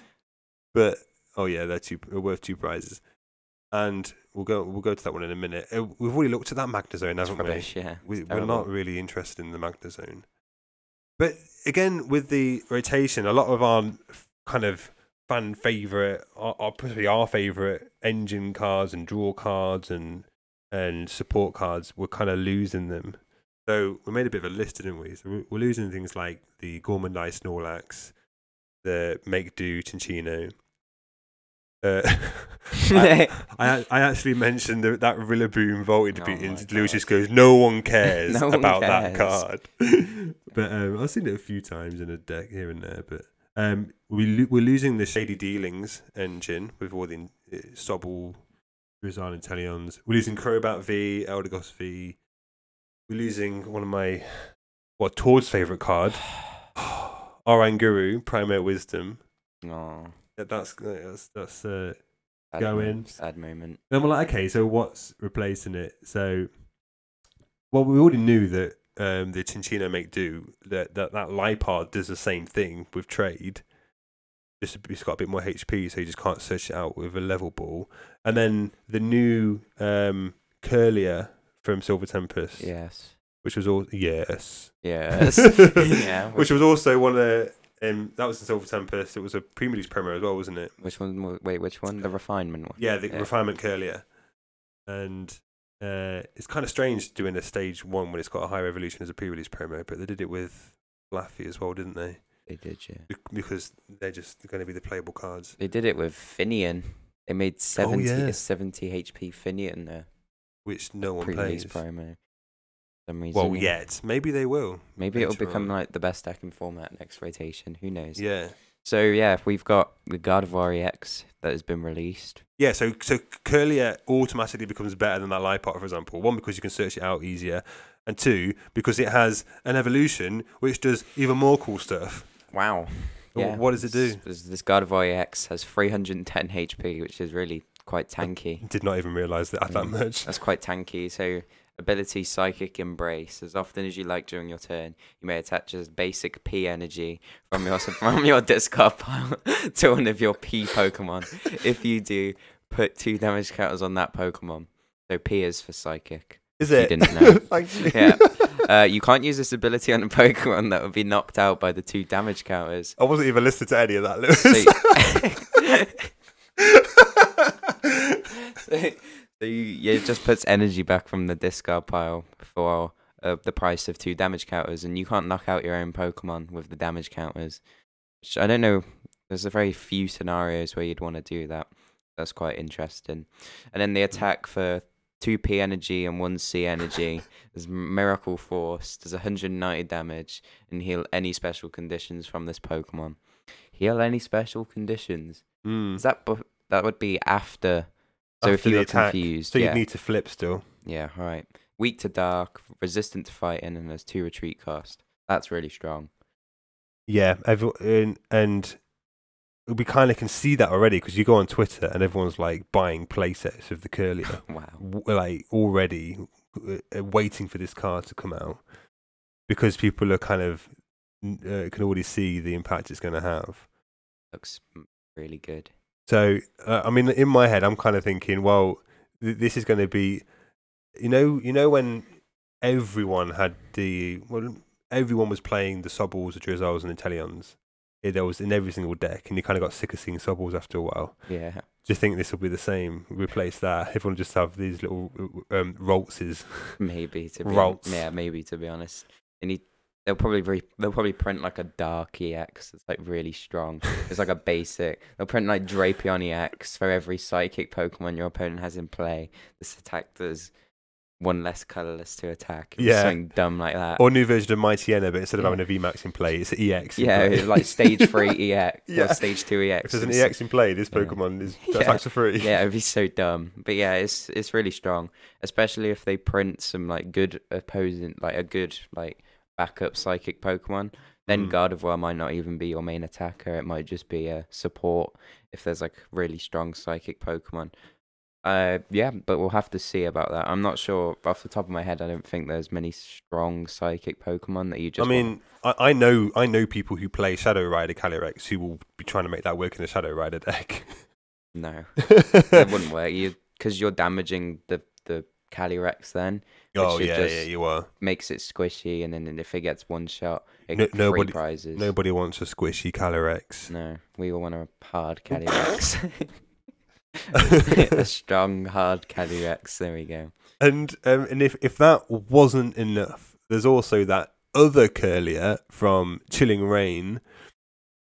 But oh yeah, they're two they're worth two prizes. And we'll go we'll go to that one in a minute. Uh, We've already looked at that Magnezone, haven't we? rubbish, yeah. we, we're not really interested in the Magnezone. But again, with the rotation, a lot of our kind of fan favorite, our, our possibly our favorite engine cards and draw cards and and support cards, we're kind of losing them. So we made a bit of a list, didn't we? So we- we're losing things like the Gormandize Snorlax, the Make Do Cinccino. Uh, I, I I actually mentioned that, that Rillaboom vaulted Oh beat my and Lewis just goes, no one cares No one about that card. but um, I've seen it a few times in a deck here and there. But um, we lo- we're losing the Shady Dealings engine with all the uh, Sobble, Rizal, and Talions. We're losing Crobat V, Eldegoss V. We're losing one of my, what, Toad's favourite card, Oranguru, Primate Wisdom. Oh, That's, that's, that's uh, sad Go moment. Sad moment. Then we're like, okay, so what's replacing it? So, well, we already knew that um, the Cinccino make do that that that Liepard does the same thing with trade. Just it's got a bit more HP, so you just can't search it out with a level ball. And then the new um, Kirlia from Silver Tempest, Yes. which was all yes, Yes. yeah. which was also one of the. Um, that was the Silver Tempest. It was a pre-release promo as well, wasn't it? Which one? wa- Wait, which one? The refinement one. Yeah, the Yeah. refinement Kirlia. And uh, it's kind of strange doing a stage one when it's got a high revolution as a pre-release promo, but they did it with Laffy as well, didn't they? They did, yeah. Bec- Because they're just going to be the playable cards. They did it with Finneon. They made 70, yeah. a 70 HP Finneon there. Which no one Pre-release plays. promo. Some reason. Well, yeah. yet. Maybe they will. Maybe it'll become on. like the best deck in format next rotation. Who knows? Yeah. So yeah, if we've got the Gardevoir EX that has been released. Yeah, so so Kirlia automatically becomes better than that Liepard, for example. One, because you can search it out easier, and two, because it has an evolution which does even more cool stuff. Wow. Well, What does it do? This, this Gardevoir EX has 310 HP, which is really quite tanky. Did not even realise that had that Mm. much. That's quite tanky. So Ability Psychic Embrace. As often as you like during your turn, you may attach a basic P energy from your from your discard pile to one of your P Pokemon. If you do, put two damage counters on that Pokemon. So P is for Psychic. Is it? You didn't know. Actually. Yeah. Uh, you can't use this ability on a Pokemon that would be knocked out by the two damage counters. I wasn't even listening to any of that, Lewis. So, so, so you, yeah, it just puts energy back from the discard pile for uh, the price of two damage counters, and you can't knock out your own Pokemon with the damage counters. Which I don't know. There's a very few scenarios where you'd want to do that. That's quite interesting. And then the attack for two P energy and one C energy is Miracle Force. Does 190 damage and heal any special conditions from this Pokemon. Heal any special conditions. Mm. Is that bu- that would be after? So if you were attack. confused, So yeah, you need to flip still. yeah, all right. Weak to dark, resistant to fighting, and there's two retreat cost. That's really strong. Yeah, and, and we kind of can see that already because you go on Twitter and everyone's like buying playsets of the Kirlia, Wow. w- like already uh, waiting for this card to come out because people are kind of uh, can already see the impact it's going to have. Looks really good. So, uh, I mean, in my head, I'm kind of thinking, well, th- this is going to be, you know, you know when everyone had the well, everyone was playing the Sobbles, the Drizzles, and the Teleons. It, there was in every single deck, and you kind of got sick of seeing Sobbles after a while. Yeah. Do you think this will be the same? Replace that. Everyone just have these little um, Raltses. Maybe to be Ralts. yeah, maybe to be honest. And he, they'll probably re- they'll probably print like a dark EX that's like really strong. It's like a basic. They'll print like Drapion EX for every psychic Pokemon your opponent has in play. This attack does one less colorless to attack. Yeah. something dumb like that. Or new version of Mightyena, but instead of Yeah. having a VMAX in play, it's an EX. yeah, play. like stage three EX Yeah. or stage two EX. If there's an EX in play, this Yeah. Pokemon is Yeah. attacks for free. yeah, it'd be so dumb. But yeah, it's it's really strong, especially if they print some like good opposing, like a good like backup psychic Pokemon. Then Mm. Gardevoir might not even be your main attacker. It might just be a support if there's like really strong psychic Pokemon. Uh, yeah, but we'll have to see about that. I'm not sure off the top of my head. I don't think there's many strong psychic Pokemon that you just. I mean, I, I know I know people who play Shadow Rider Calyrex who will be trying to make that work in a Shadow Rider deck. no, that wouldn't work. You because you're damaging the the Calyrex then. oh yeah, yeah, you are. makes it squishy, and then if it gets one shot, it No- free nobody- prizes. Nobody wants a squishy Calyrex. No, we all want a hard Calyrex. a strong, hard Calyrex. There we go. And um, and if if that wasn't enough, there's also that other Kirlia from Chilling Rain,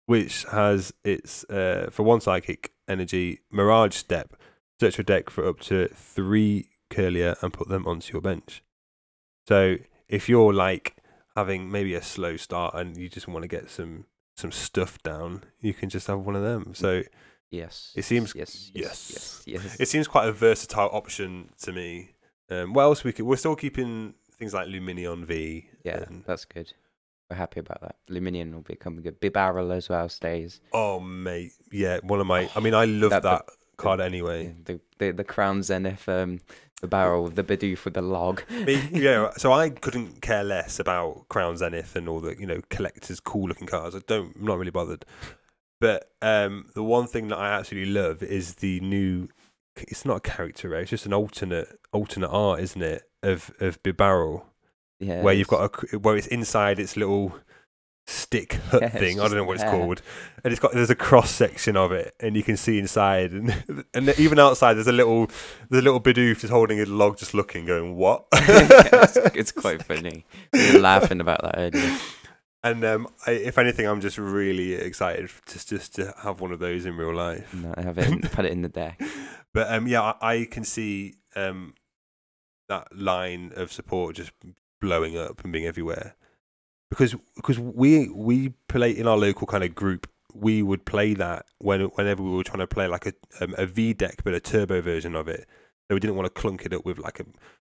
which has its uh, for one psychic energy Mirage Step. Search your deck for up to three Kirlia and put them onto your bench. So if you're like having maybe a slow start and you just want to get some some stuff down, you can just have one of them. So Yes. It seems- Yes. yes. Yes. Yes. yes. it seems quite a versatile option to me. Um, what else we could? We're still keeping things like Lumineon V. yeah, and- that's good. We're happy about that. Lumineon will become a good. Bibarel as well stays. oh mate, yeah, one of my. I mean, I love that, That- card anyway. the, the the Crown Zenith, um, the barrel, the Bidoof with the log. Me, yeah, so I couldn't care less about Crown Zenith and all the you know collectors cool looking cards. I don't, I'm not really bothered. But um, the one thing that I absolutely love is the new. It's not a character race; it's just an alternate alternate art, isn't it? Of of Bibarel. Yeah. where you've got a where it's inside its little stick hut Yeah, thing. I don't know what it's called, and it's got there's a cross section of it, and you can see inside, and and even outside there's a little there's a little Bidoof just holding a log, just looking, going what? it's, it's quite funny. We were laughing about that earlier. And um, I, if anything, I'm just really excited to just to have one of those in real life. No, I have it, in- put it in the deck. But um, yeah, I, I can see um, that line of support just blowing up and being everywhere because because we we play in our local kind of group. We would play that when whenever we were trying to play like a um, a V deck, but a turbo version of it. So we didn't want to clunk it up with like a,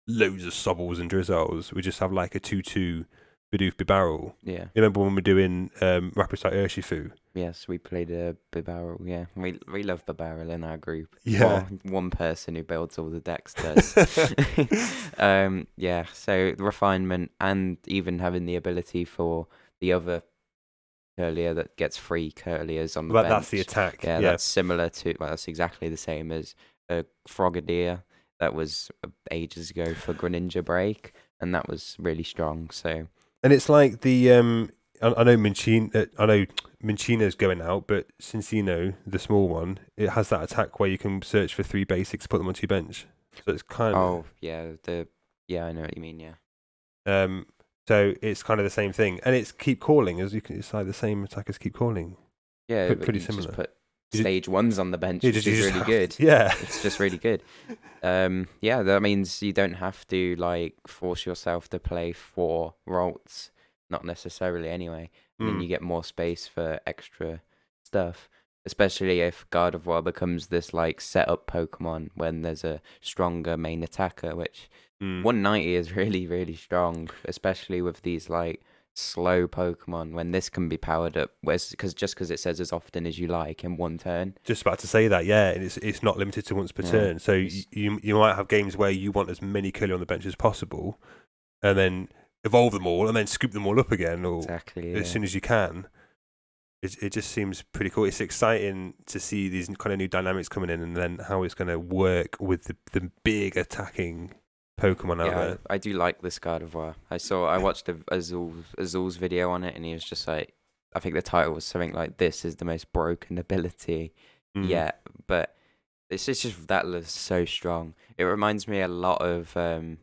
loads of sobbles and drizzles. We just have like a two two Bidoof Bibarel. Yeah. You remember when we were doing um, Rapid Strike Urshifu? Yes, we played a Bibarel. Yeah, we we love Bibarel in our group. Yeah. Well, one person who builds all the decks does. um, yeah. So refinement and even having the ability for the other Kirlia that gets free Kirlias on the But bench. that's the attack. Yeah, Yeah, that's similar to. Well, that's exactly the same as a Frogadier that was uh, ages ago for Greninja Break, and that was really strong. So and it's like the um. I, I know Minchin, uh, I know Minchina's going out, but Cincino, the small one, it has that attack where you can search for three basics, put them onto your bench. So it's kind of oh yeah, the yeah I know what you mean. Yeah. Um, so it's kind of the same thing, and it's keep calling as you can. It's like the same attackers keep calling. Yeah, but pretty similar. Put stage ones on the bench, which is really have- good. Yeah, It's just really good. Um, yeah, that means you don't have to like force yourself to play four Ralts, not necessarily anyway. And then Mm. you get more space for extra stuff. Especially if Gardevoir becomes this like setup Pokemon when there's a stronger main attacker, which Mm. 190 is really, really strong, especially with these like slow Pokemon when this can be powered up. Where's Because just because it says as often as you like in one turn. Just about to say that, yeah, and it's it's not limited to once per Yeah, turn. So y- you you might have games where you want as many Curly on the bench as possible, and then evolve them all, and then scoop them all up again, or Exactly. Yeah. as soon as you can. It it just seems pretty cool. It's exciting to see these kind of new dynamics coming in, and then how it's going to work with the the big attacking Pokemon out yeah, there. I, I do like this Gardevoir. I saw, I watched a Azul Azul's video on it, and he was just like, I think the title was something like, "This is the most broken ability Mm. yet," but it's just, just that looks so strong. It reminds me a lot of um,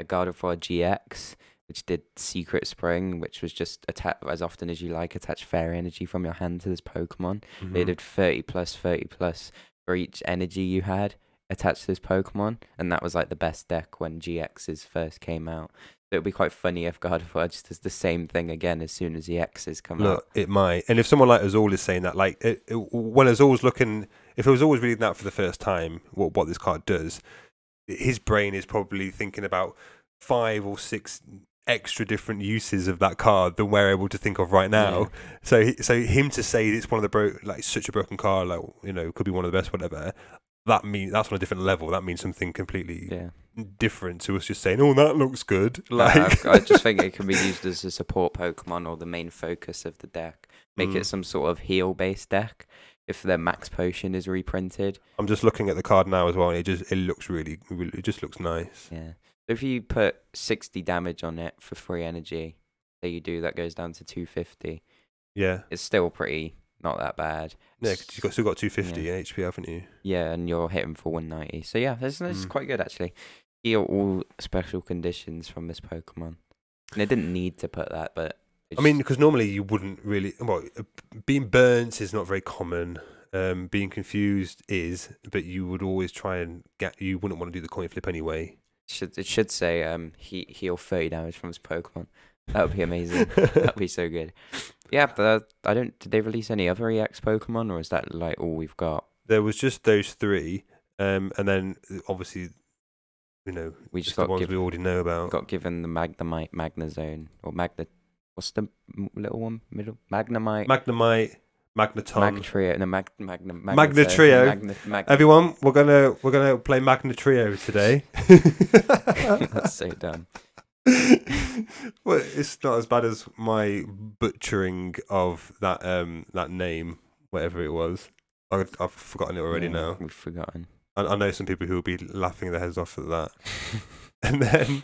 a Gardevoir GX, which did Secret Spring, which was just attack as often as you like, attach fairy energy from your hand to this Pokemon. They Mhm. did 30 plus, 30 plus for each energy you had attached to this Pokemon. And that was like the best deck when GXs first came out. So it would be quite funny if Gardevoir just does the same thing again as soon as the X's come Look, out. it might. And if someone like Azul is saying that, like, it, it, when Azul's looking, if it was always reading that for the first time, what what this card does, his brain is probably thinking about five or six extra different uses of that card than we're able to think of right now. Yeah. So, so him to say it's one of the bro, like such a broken card, like you know, could be one of the best, whatever. That means that's on a different level. That means something completely Yeah. different to us just saying, "Oh, that looks good." Like, I just think it can be used as a support Pokemon or the main focus of the deck. Make Mm. it some sort of heal based deck. If their max potion is reprinted, I'm just looking at the card now as well, and it just it looks really, it just looks nice. Yeah. If you put 60 damage on it for free energy, say you do, that goes down to 250. Yeah, It's still pretty not that bad. yeah, 'cause you've got, still got 250 Yeah. HP, haven't you? Yeah, and you're hitting for 190. So yeah, this, this is Mm. quite good actually. Heal all special conditions from this Pokemon. And they didn't need to put that, but I mean, because normally you wouldn't really. Well, uh, being burnt is not very common. Um, being confused is, but you would always try and get. You wouldn't want to do the coin flip anyway. should it should say um he heal 30 damage from his Pokemon. That would be amazing. That'd be so good. Yeah, but uh, I don't. Did they release any other EX Pokemon, or is that like all we've got? There was just those three, um, and then obviously, you know, We just just the got ones give, we already know about. got given the Magnemite Magnezone or Magna. What's the little one? Middle Magnemite. Magnemite, Magneton. Magtrio. No, Mag Magna. Magna Magnezone, Trio. Magna, Mag- Everyone, we're gonna we're gonna play Magna Trio today. That's so dumb. Well, it's not as bad as my butchering of that um that name, whatever it was. I've, I've forgotten it already Yeah, now. We've forgotten. I, I know some people who will be laughing their heads off at that. And then,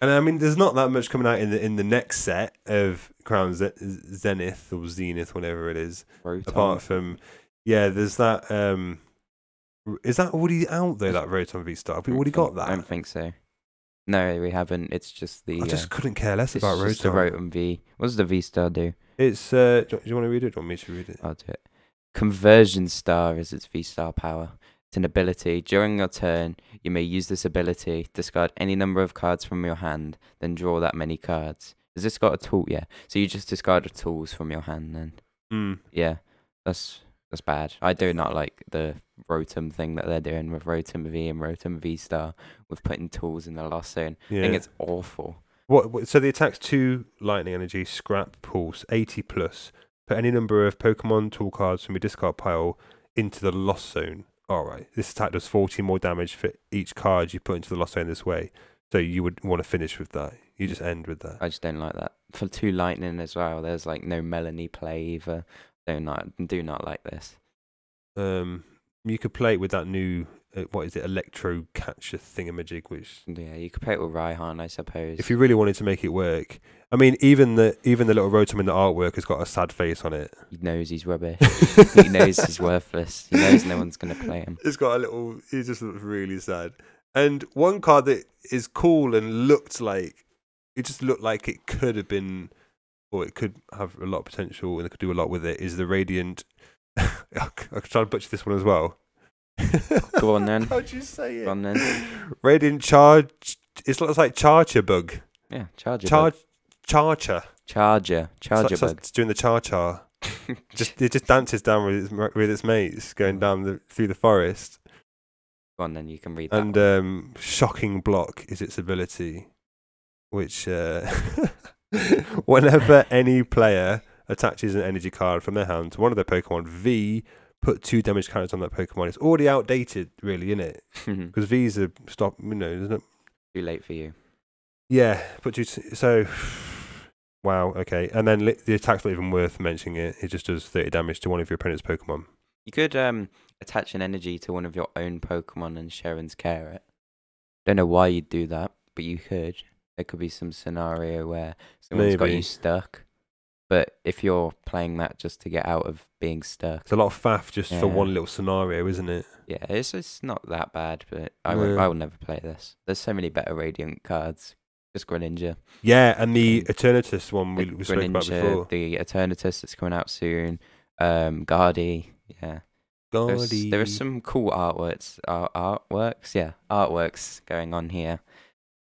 and I mean, there's not that much coming out in the in the next set of Crown Ze- Zenith or Zenith, whatever it is. Rotom. Apart from, yeah, there's that. um Is that already out though? That Rotom V Star. Have we already got that? I don't think so. No, we haven't. It's just the. I just uh, couldn't care less it's about just the Rotom. Rotom V. What does the V Star do? It's uh, do, do you want to read it? Do you want me to read it? I'll do it. Conversion Star is its V Star power. It's an ability. During your turn, you may use this ability, discard any number of cards from your hand, then draw that many cards. Has this got a tool? Yeah. So you just discard the tools from your hand then. Mm. Yeah. That's that's bad. I do not like the Rotom thing that they're doing with Rotom V and Rotom V Star with putting tools in the lost zone. Yeah. I think it's awful. What, what? So the attack's two lightning energy, scrap, pulse, 80 plus. Put any number of Pokemon tool cards from your discard pile into the lost zone. All right. This attack does 40 more damage for each card you put into the lost zone this way. So you would want to finish with that. You just end with that. I just don't like that. For two lightning as well, there's like no Melony play either. Don't not do not like this. Um, you could play it with that new uh, what is it, electro catcher thingamajig, which Yeah, you could play it with Raihan, I suppose. if you really wanted to make it work. I mean, even the even the little Rotom in the artwork has got a sad face on it. he knows he's rubbish. he knows he's worthless. He knows no one's gonna play him. It's got a little. He just looks really sad. And one card that is cool and looked like it just looked like it could have been, or it could have a lot of potential and it could do a lot with it. Is the Radiant? I could try to butcher this one as well. Go on then. How'd you say it? Go on then. Radiant charge. It looks like Charger bug. Yeah, Charger. Charge. bug. Charger. Charger. Charger It's like- bug. it's doing the char char. Just it just dances down with its with its mates, going down the through the forest. Go on then. You can read that. And one. um, shocking block is its ability, which uh, whenever any player attaches an energy card from their hand to one of their Pokemon, V put two damage counters on that Pokemon. It's already outdated, really, isn't it? Because V's are stop. You know, there's no. Too late for you. Yeah, put two. So. Wow. Okay, and then li- the attack's not even worth mentioning. It it just does thirty damage to one of your opponent's Pokemon. You could um attach an energy to one of your own Pokemon and Sharon's care it. Don't know why you'd do that, but you could. There could be some scenario where someone's got you stuck. But if you're playing that just to get out of being stuck, It's a lot of faff just for Yeah. one little scenario, isn't it? yeah, it's it's not that bad. But I No. I will never play this. There's so many better Radiant cards. Just Greninja. Yeah, and the. Eternatus one we, we spoke about before. The Eternatus that's coming out soon. Um, Guardy. Yeah. There's, there are some cool artworks. Art, artworks, yeah, artworks going on here.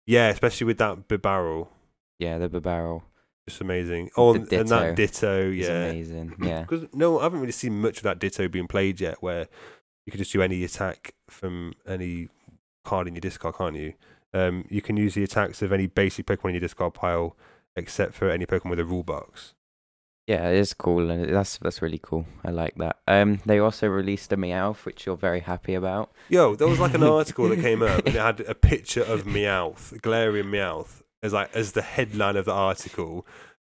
Yeah, especially with that Bibarel. Yeah, the Barrel Just amazing. Oh, and, and that Ditto, yeah. amazing. Yeah, Because no, I haven't really seen much of that Ditto being played yet, where you can just do any attack from any card in your discard, can't you? Um, you can use the attacks of any basic Pokemon in your discard pile, except for any Pokemon with a rule box. yeah, it is cool, and that's that's really cool. I like that. Um, they also released a Meowth, which you're very happy about. Yo, there was like an article that came up and it had a picture of Meowth, Galarian Meowth, as like as the headline of the article.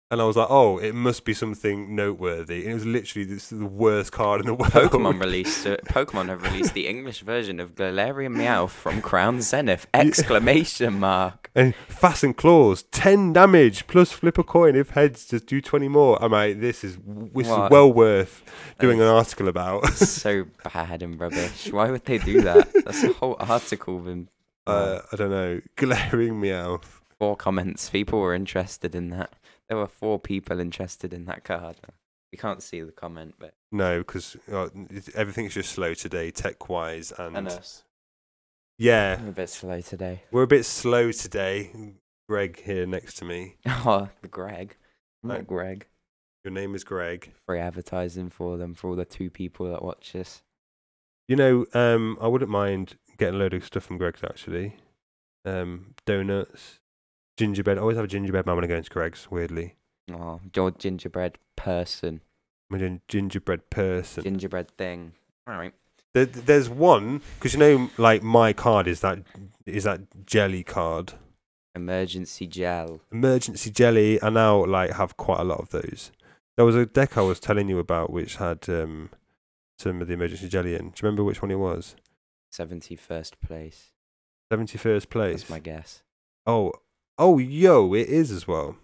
And I was like, oh, it must be something noteworthy. And it was literally this the worst card in the world. Pokemon released uh, Pokemon have released the English version of Galarian Meowth from Crown Zenith! Exclamation mark! And fasten claws, ten damage plus flip a coin if heads just do twenty more. I'm like, this is this is well worth doing an article about. so bad and rubbish. Why would they do that? That's a whole article with uh, I don't know, Galarian Meowth. Four comments. People were interested in that. There were four people interested in that card. We can't see the comment, but No, because uh, everything's just slow today, tech wise, and, and us. yeah, we're a bit slow today. we're a bit slow today. Greg here next to me. Oh, Greg. I'm Right. Greg. Your name is Greg. Free advertising for them for all the two people that watch this. You know, um, I wouldn't mind getting a load of stuff from Greg's actually. Um, donuts, gingerbread. I always have a gingerbread man when I go into Greg's. Weirdly, Oh, your gingerbread person, I'm a gin- gingerbread person. gingerbread thing. All right. There, there's one because you know, like my card is that is that jelly card. Emergency gel. Emergency jelly. I now like have quite a lot of those. There was a deck I was telling you about which had um some of the emergency jelly in. Do you remember which one it was? 71st place. Seventy first place. That's my guess. Oh, oh, yo, it is as well.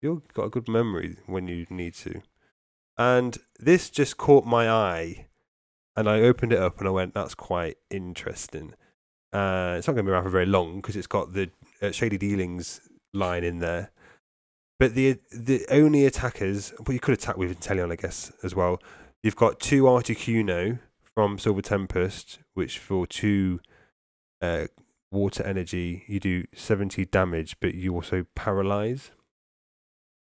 You've got a good memory when you need to. And this just caught my eye, and I opened it up and I went, "That's quite interesting." Uh, it's not going to be around for very long because it's got the uh, shady dealings line in there. But the the only attackers, well, you could attack with Inteleon, I guess, as well. You've got two Articuno from Silver Tempest, which for two uh, water energy, you do 70 damage, but you also paralyze.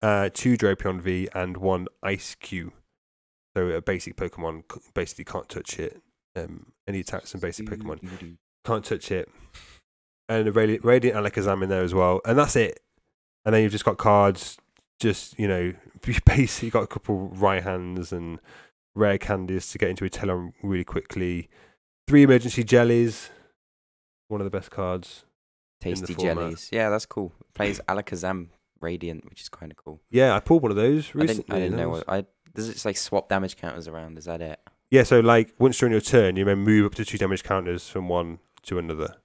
Uh, two Drapion V and one Eiscue. So a basic Pokemon basically can't touch it. Um, any attacks and basic Pokemon can't touch it. And a Radi- Radiant Alakazam in there as well. And that's it. and then you've just got cards. Just you know, you basically got a couple right hands and rare candies to get into a Talon really quickly. Three emergency jellies. One of the best cards. in the Tasty format. jellies. Yeah, that's cool. Plays Alakazam Radiant, which is kind of cool. Yeah, I pulled one of those I recently. didn't, I didn't know was- what I. Does it like swap damage counters around? Is that it? Yeah, so like once during your turn, you may move up to two damage counters from one to another.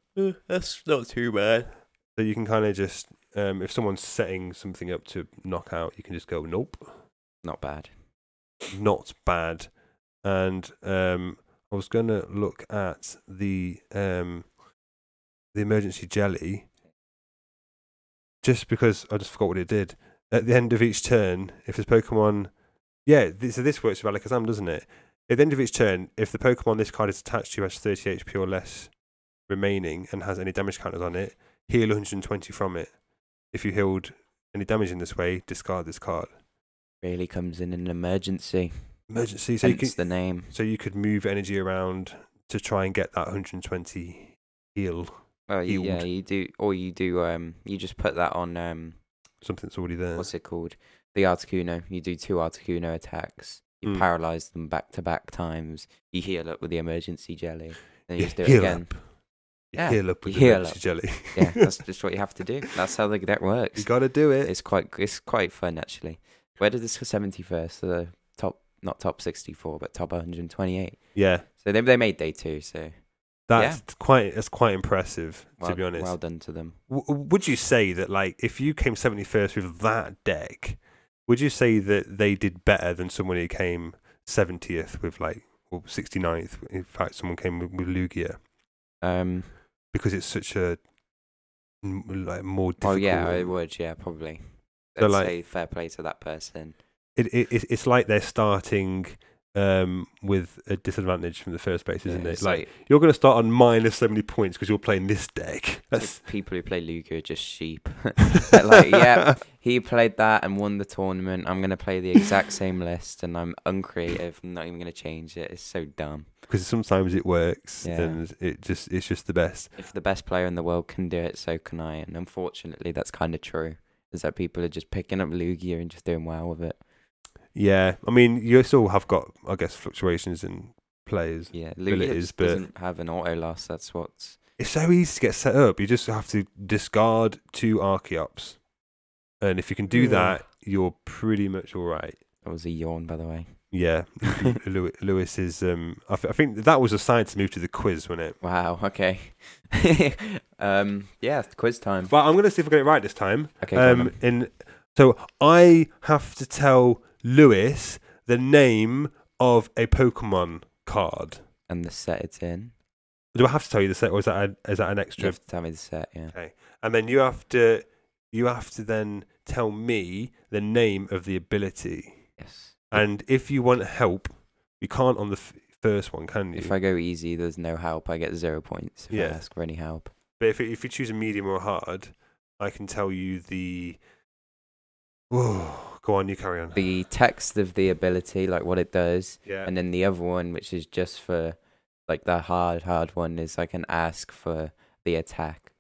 that's not too bad. So you can kind of just, um, if someone's setting something up to knock out, you can just go, nope, Not bad. not bad. And um, I was gonna look at the um, the emergency jelly, just because I just forgot what it did. At the end of each turn, if this Pokemon, yeah, this, so this works with Alakazam, doesn't it? At the end of each turn, if the Pokemon this card is attached to has 30 HP or less remaining and has any damage counters on it, heal 120 from it. If you healed any damage in this way, discard this card. Really comes in an emergency. Emergency. So you the name. so you could move energy around to try and get that 120 heal. Well, you, yeah, you do, or you do. Um, you just put that on. Um, Something that's already there. what's it called? The Articuno. You do two Articuno attacks. You Mm. paralyze them back to back times. You heal up with the emergency jelly. Then you You just do it heal again. up. You Yeah, heal up with the heal emergency up. jelly. Yeah, that's just what you have to do. That's how the deck works. you got to do it. It's quite it's quite fun actually. Where did this go seventy first? The top not top sixty four, but top one hundred and twenty eight. yeah, So they they made day two. So that's quite that's quite impressive well, to be honest. well done to them. W- would you say that like if you came 71st with that deck, would you say that they did better than someone who came 70th with like or 69th? In fact, someone came with, with Lugia Um. because it's such a like more Oh difficult. yeah, I would. Yeah, probably. So, I'd like- say fair play to that person. it, it it's like they're starting um with a disadvantage from the first place, isn't Yeah, it? it's Like, you're going to start on minus 70 points because you're playing this deck. So That's people who play Lugia are just sheep. Like, yeah, he played that and won the tournament. I'm gonna play the exact same list, and I'm uncreative. I'm not even gonna change it. It's so dumb. because sometimes it works Yeah. and it just it's just the best. If the best player in the world can do it, so can I. And unfortunately, that's kind of true. Is that people are just picking up Lugia and just doing well with it. Yeah, I mean, you still have got, I guess, fluctuations in players. Yeah, Well, it Lugia is, just but- doesn't have an auto loss. That's what's It's so easy to get set up. You just have to discard two Archeops, and if you can do Yeah. that, you're pretty much all right. that was a yawn, by the way. Yeah, Lew- Lewis is. Um, I, th- I think that was a sign to move to the quiz, wasn't it? Wow. Okay. um. Yeah. Quiz time. But I'm gonna see if I get it right this time. Okay. Um, in so I have to tell Lewis the name of a Pokemon card. and the set it's in. Do I have to tell you the set, or is that a, is that an You extra? have to tell me the set. Yeah. Okay, and then you have to you have to then tell me the name of the ability. Yes. And if you want help, you can't on the f- first one, can you? If I go easy, there's no help. I get zero points if Yeah. I ask for any help. but if if you choose a medium or hard, I can tell you the. Oh, go on, you carry on. The text of the ability, like what it does, yeah. and then the other one, which is just for, like the hard, hard one, is I can ask for the attack,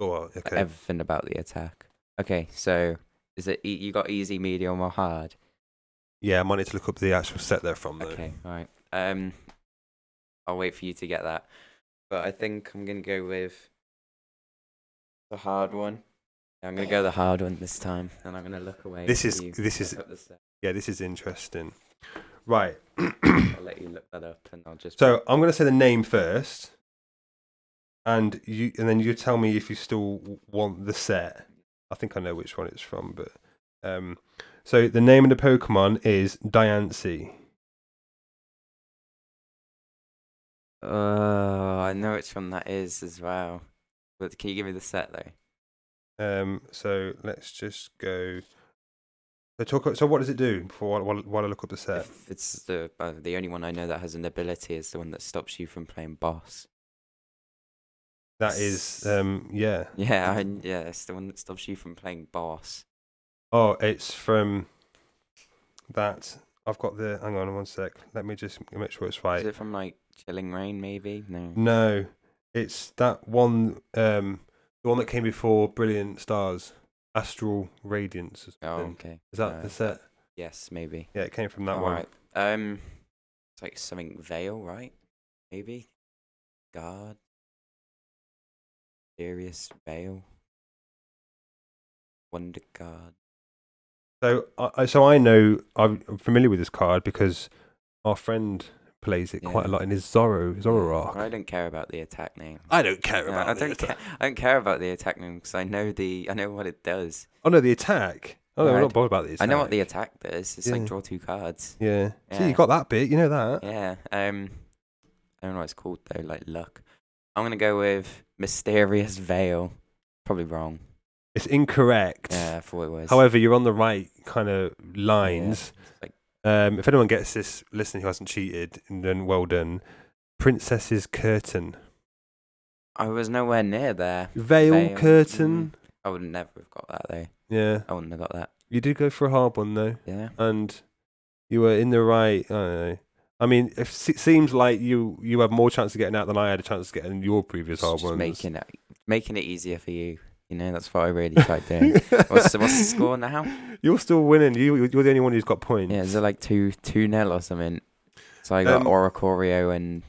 Oh, Okay. everything about the attack. Okay, so is it e- you got easy, medium, or hard? Yeah, I might need to look up the actual set they're from though. Okay, all right. Um, I'll wait for you to get that, but I think I'm gonna go with the hard one. I'm gonna go the hard one this time, and I'm gonna look away. This is- this is- up the set. Yeah, this is interesting. Right. I'll let you look that up, and I'll just. So I'm going to say the name first, and you, and then you tell me if you still want the set. I think I know which one it's from, but um, so the name of the Pokemon is Diancie. Oh, I know which one that is as well. But can you give me the set though? Um, so let's just go. So talk. So what does it do? Before while, while I look up the set. If it's the uh, the only one I know that has an ability is the one that stops you from playing boss. That is, um, yeah. Yeah, I, yeah, it's the one that stops you from playing boss. Oh, it's from that. I've got the. Hang on one sec. Let me just make sure it's right. Is it from like Chilling Rain? Maybe no. No, it's that one. Um, the one that came before Brilliant Stars. Astral Radiance. Oh, okay. Is that no, the set? Yes, maybe. Yeah, it came from that All one. right. Um, it's like something veil, right? Maybe. God. Serious veil. Wonder God. So, I so I know I'm I'm familiar with this card because our friend plays it quite a lot in his Zorro Zoroark. I don't care about the attack name. I don't care No, about I the don't attack. care. I don't care about the attack name because I know the I know what it does. Oh no, the attack. Oh no, we're not bothered about the attack. I know what the attack does. It's Yeah. like draw two cards. Yeah. See, you got that bit. You know that. Yeah. Um, I don't know what it's called though. Like luck. I'm gonna go with mysterious veil. Probably wrong. It's incorrect. Yeah, I thought it was. However, you're on the right kind of lines. like- um, if anyone gets this listener who hasn't cheated, then well done. Princess's Curtain. I was nowhere near there. Veil, Veil, Curtain. I would never have got that though. Yeah. I wouldn't have got that. You did go for a hard one, though. Yeah. And you were in the right. I don't know. I mean, it seems like you you had more chance of getting out than I had a chance of getting your previous hard just ones. making it making it easier for you. You know, that's what I really tried doing. what's the, what's the score now? You're still winning. You you're the only one who's got points. Yeah, is it like two two nil or something? So I got Um, Oricorio and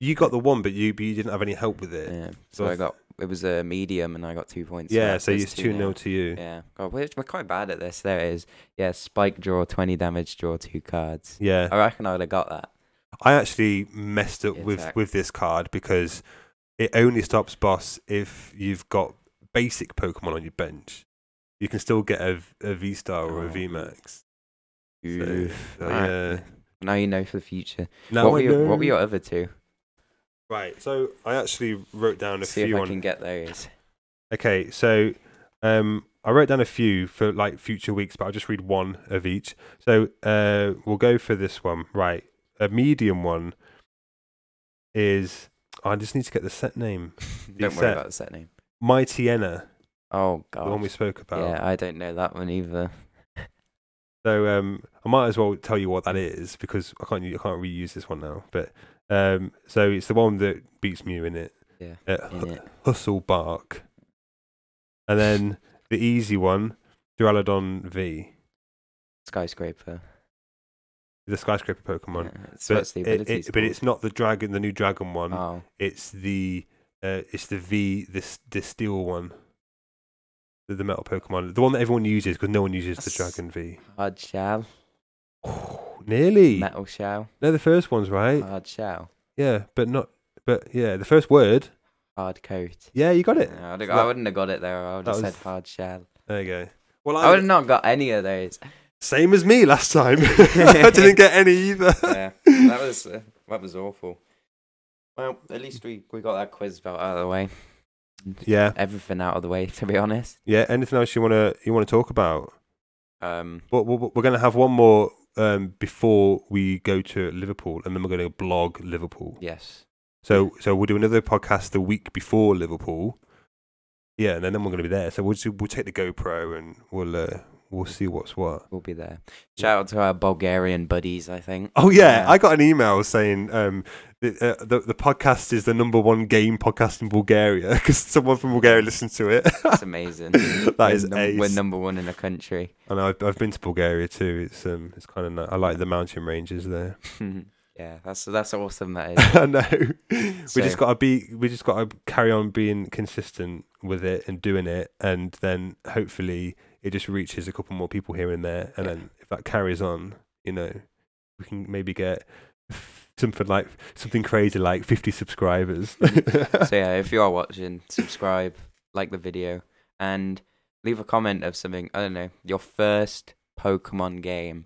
You got the one, but you but you didn't have any help with it. yeah. so So I got it was a medium and I got two points. Yeah, so it's two 0 to you. Yeah, God, we're, we're quite bad at this. There it is. Yeah, spike draw twenty damage, draw two cards. Yeah. I reckon I would have got that. I actually messed up with with this card because it only stops boss if you've got basic Pokemon on your bench. You can still get a, a V Star or a Oh. V Max. So, Oof. so, yeah. Now you know for the future. Now what, were I your, what were your other two? Right. So I actually wrote down a See if few I on. can get those. Okay, so um, I wrote down a few for like future weeks, but I'll just read one of each. So uh, we'll go for this one. Right, a medium one is. I just need to get the set name. Don't set. worry about the set name. Mightyena, Oh god, the one we spoke about. Yeah, I don't know that one either. So um, I might as well tell you what that is because I can't. I can't reuse this one now. But um, so it's the one that beats Mew in it. Yeah, Uh, in Hu- it. Hustle Bark, and then the easy one, Duraludon V, Skyscraper. The skyscraper Pokemon. Yeah, it's but, it- it- but it's not the dragon, the new dragon one. Oh, It's the uh, it's the V, this the steel one, the, the metal Pokemon, the one that everyone uses because no one uses the dragon V. hard shell. Nearly. Metal shell. No, the first one's right. Hard shell. Yeah, but not. But yeah, the first word. Hard coat. Yeah, you got it. Yeah, I'd have, So I wouldn't have got it there. I would have was- said hard shell. There you go. Well, I would have not got any of those. Same as me last time. I didn't get any either. yeah, that was uh, that was awful. Well, at least we, we got that quiz belt out of the way. Yeah, Everything out of the way, to be honest. yeah. Anything else you wanna you wanna talk about? Um, But we're, we're gonna have one more um, before we go to Liverpool, and then we're gonna blog Liverpool. yes. So so we'll do another podcast the week before Liverpool. Yeah, and then, then we're gonna be there. So we'll just, we'll take the GoPro and we'll uh, we'll see what's what. We'll be there. Shout out to our Bulgarian buddies, I think. Oh yeah, Yeah. I got an email saying um, the, uh, the the podcast is the number one game podcast in Bulgaria because someone from Bulgaria listened to it. It's amazing. that we're, is num- ace. we're number one in the country. and I've I've been to Bulgaria too. It's um it's kind of nice. I like the mountain ranges there. yeah, that's that's awesome. That is. I know. we just got to be. We just got to carry on being consistent with it and doing it, and then hopefully it just reaches a couple more people here and there, and Yeah. then if that carries on, you know, we can maybe get something like something crazy like fifty subscribers. so yeah, if you are watching, subscribe, like the video, and leave a comment of something. I don't know your first Pokemon game.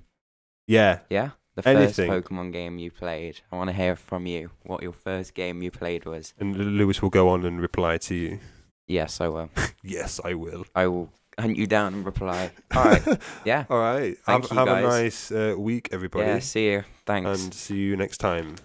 yeah, Yeah, the Anything. first Pokemon game you played. I want to hear from you what your first game you played was. and Lewis will go on and reply to you. Yes, I will. Yes, I will. I will hunt you down and reply. All right. Yeah. All right. Thank have have a nice uh, week, everybody, Yeah. See you. Thanks. and see you next time.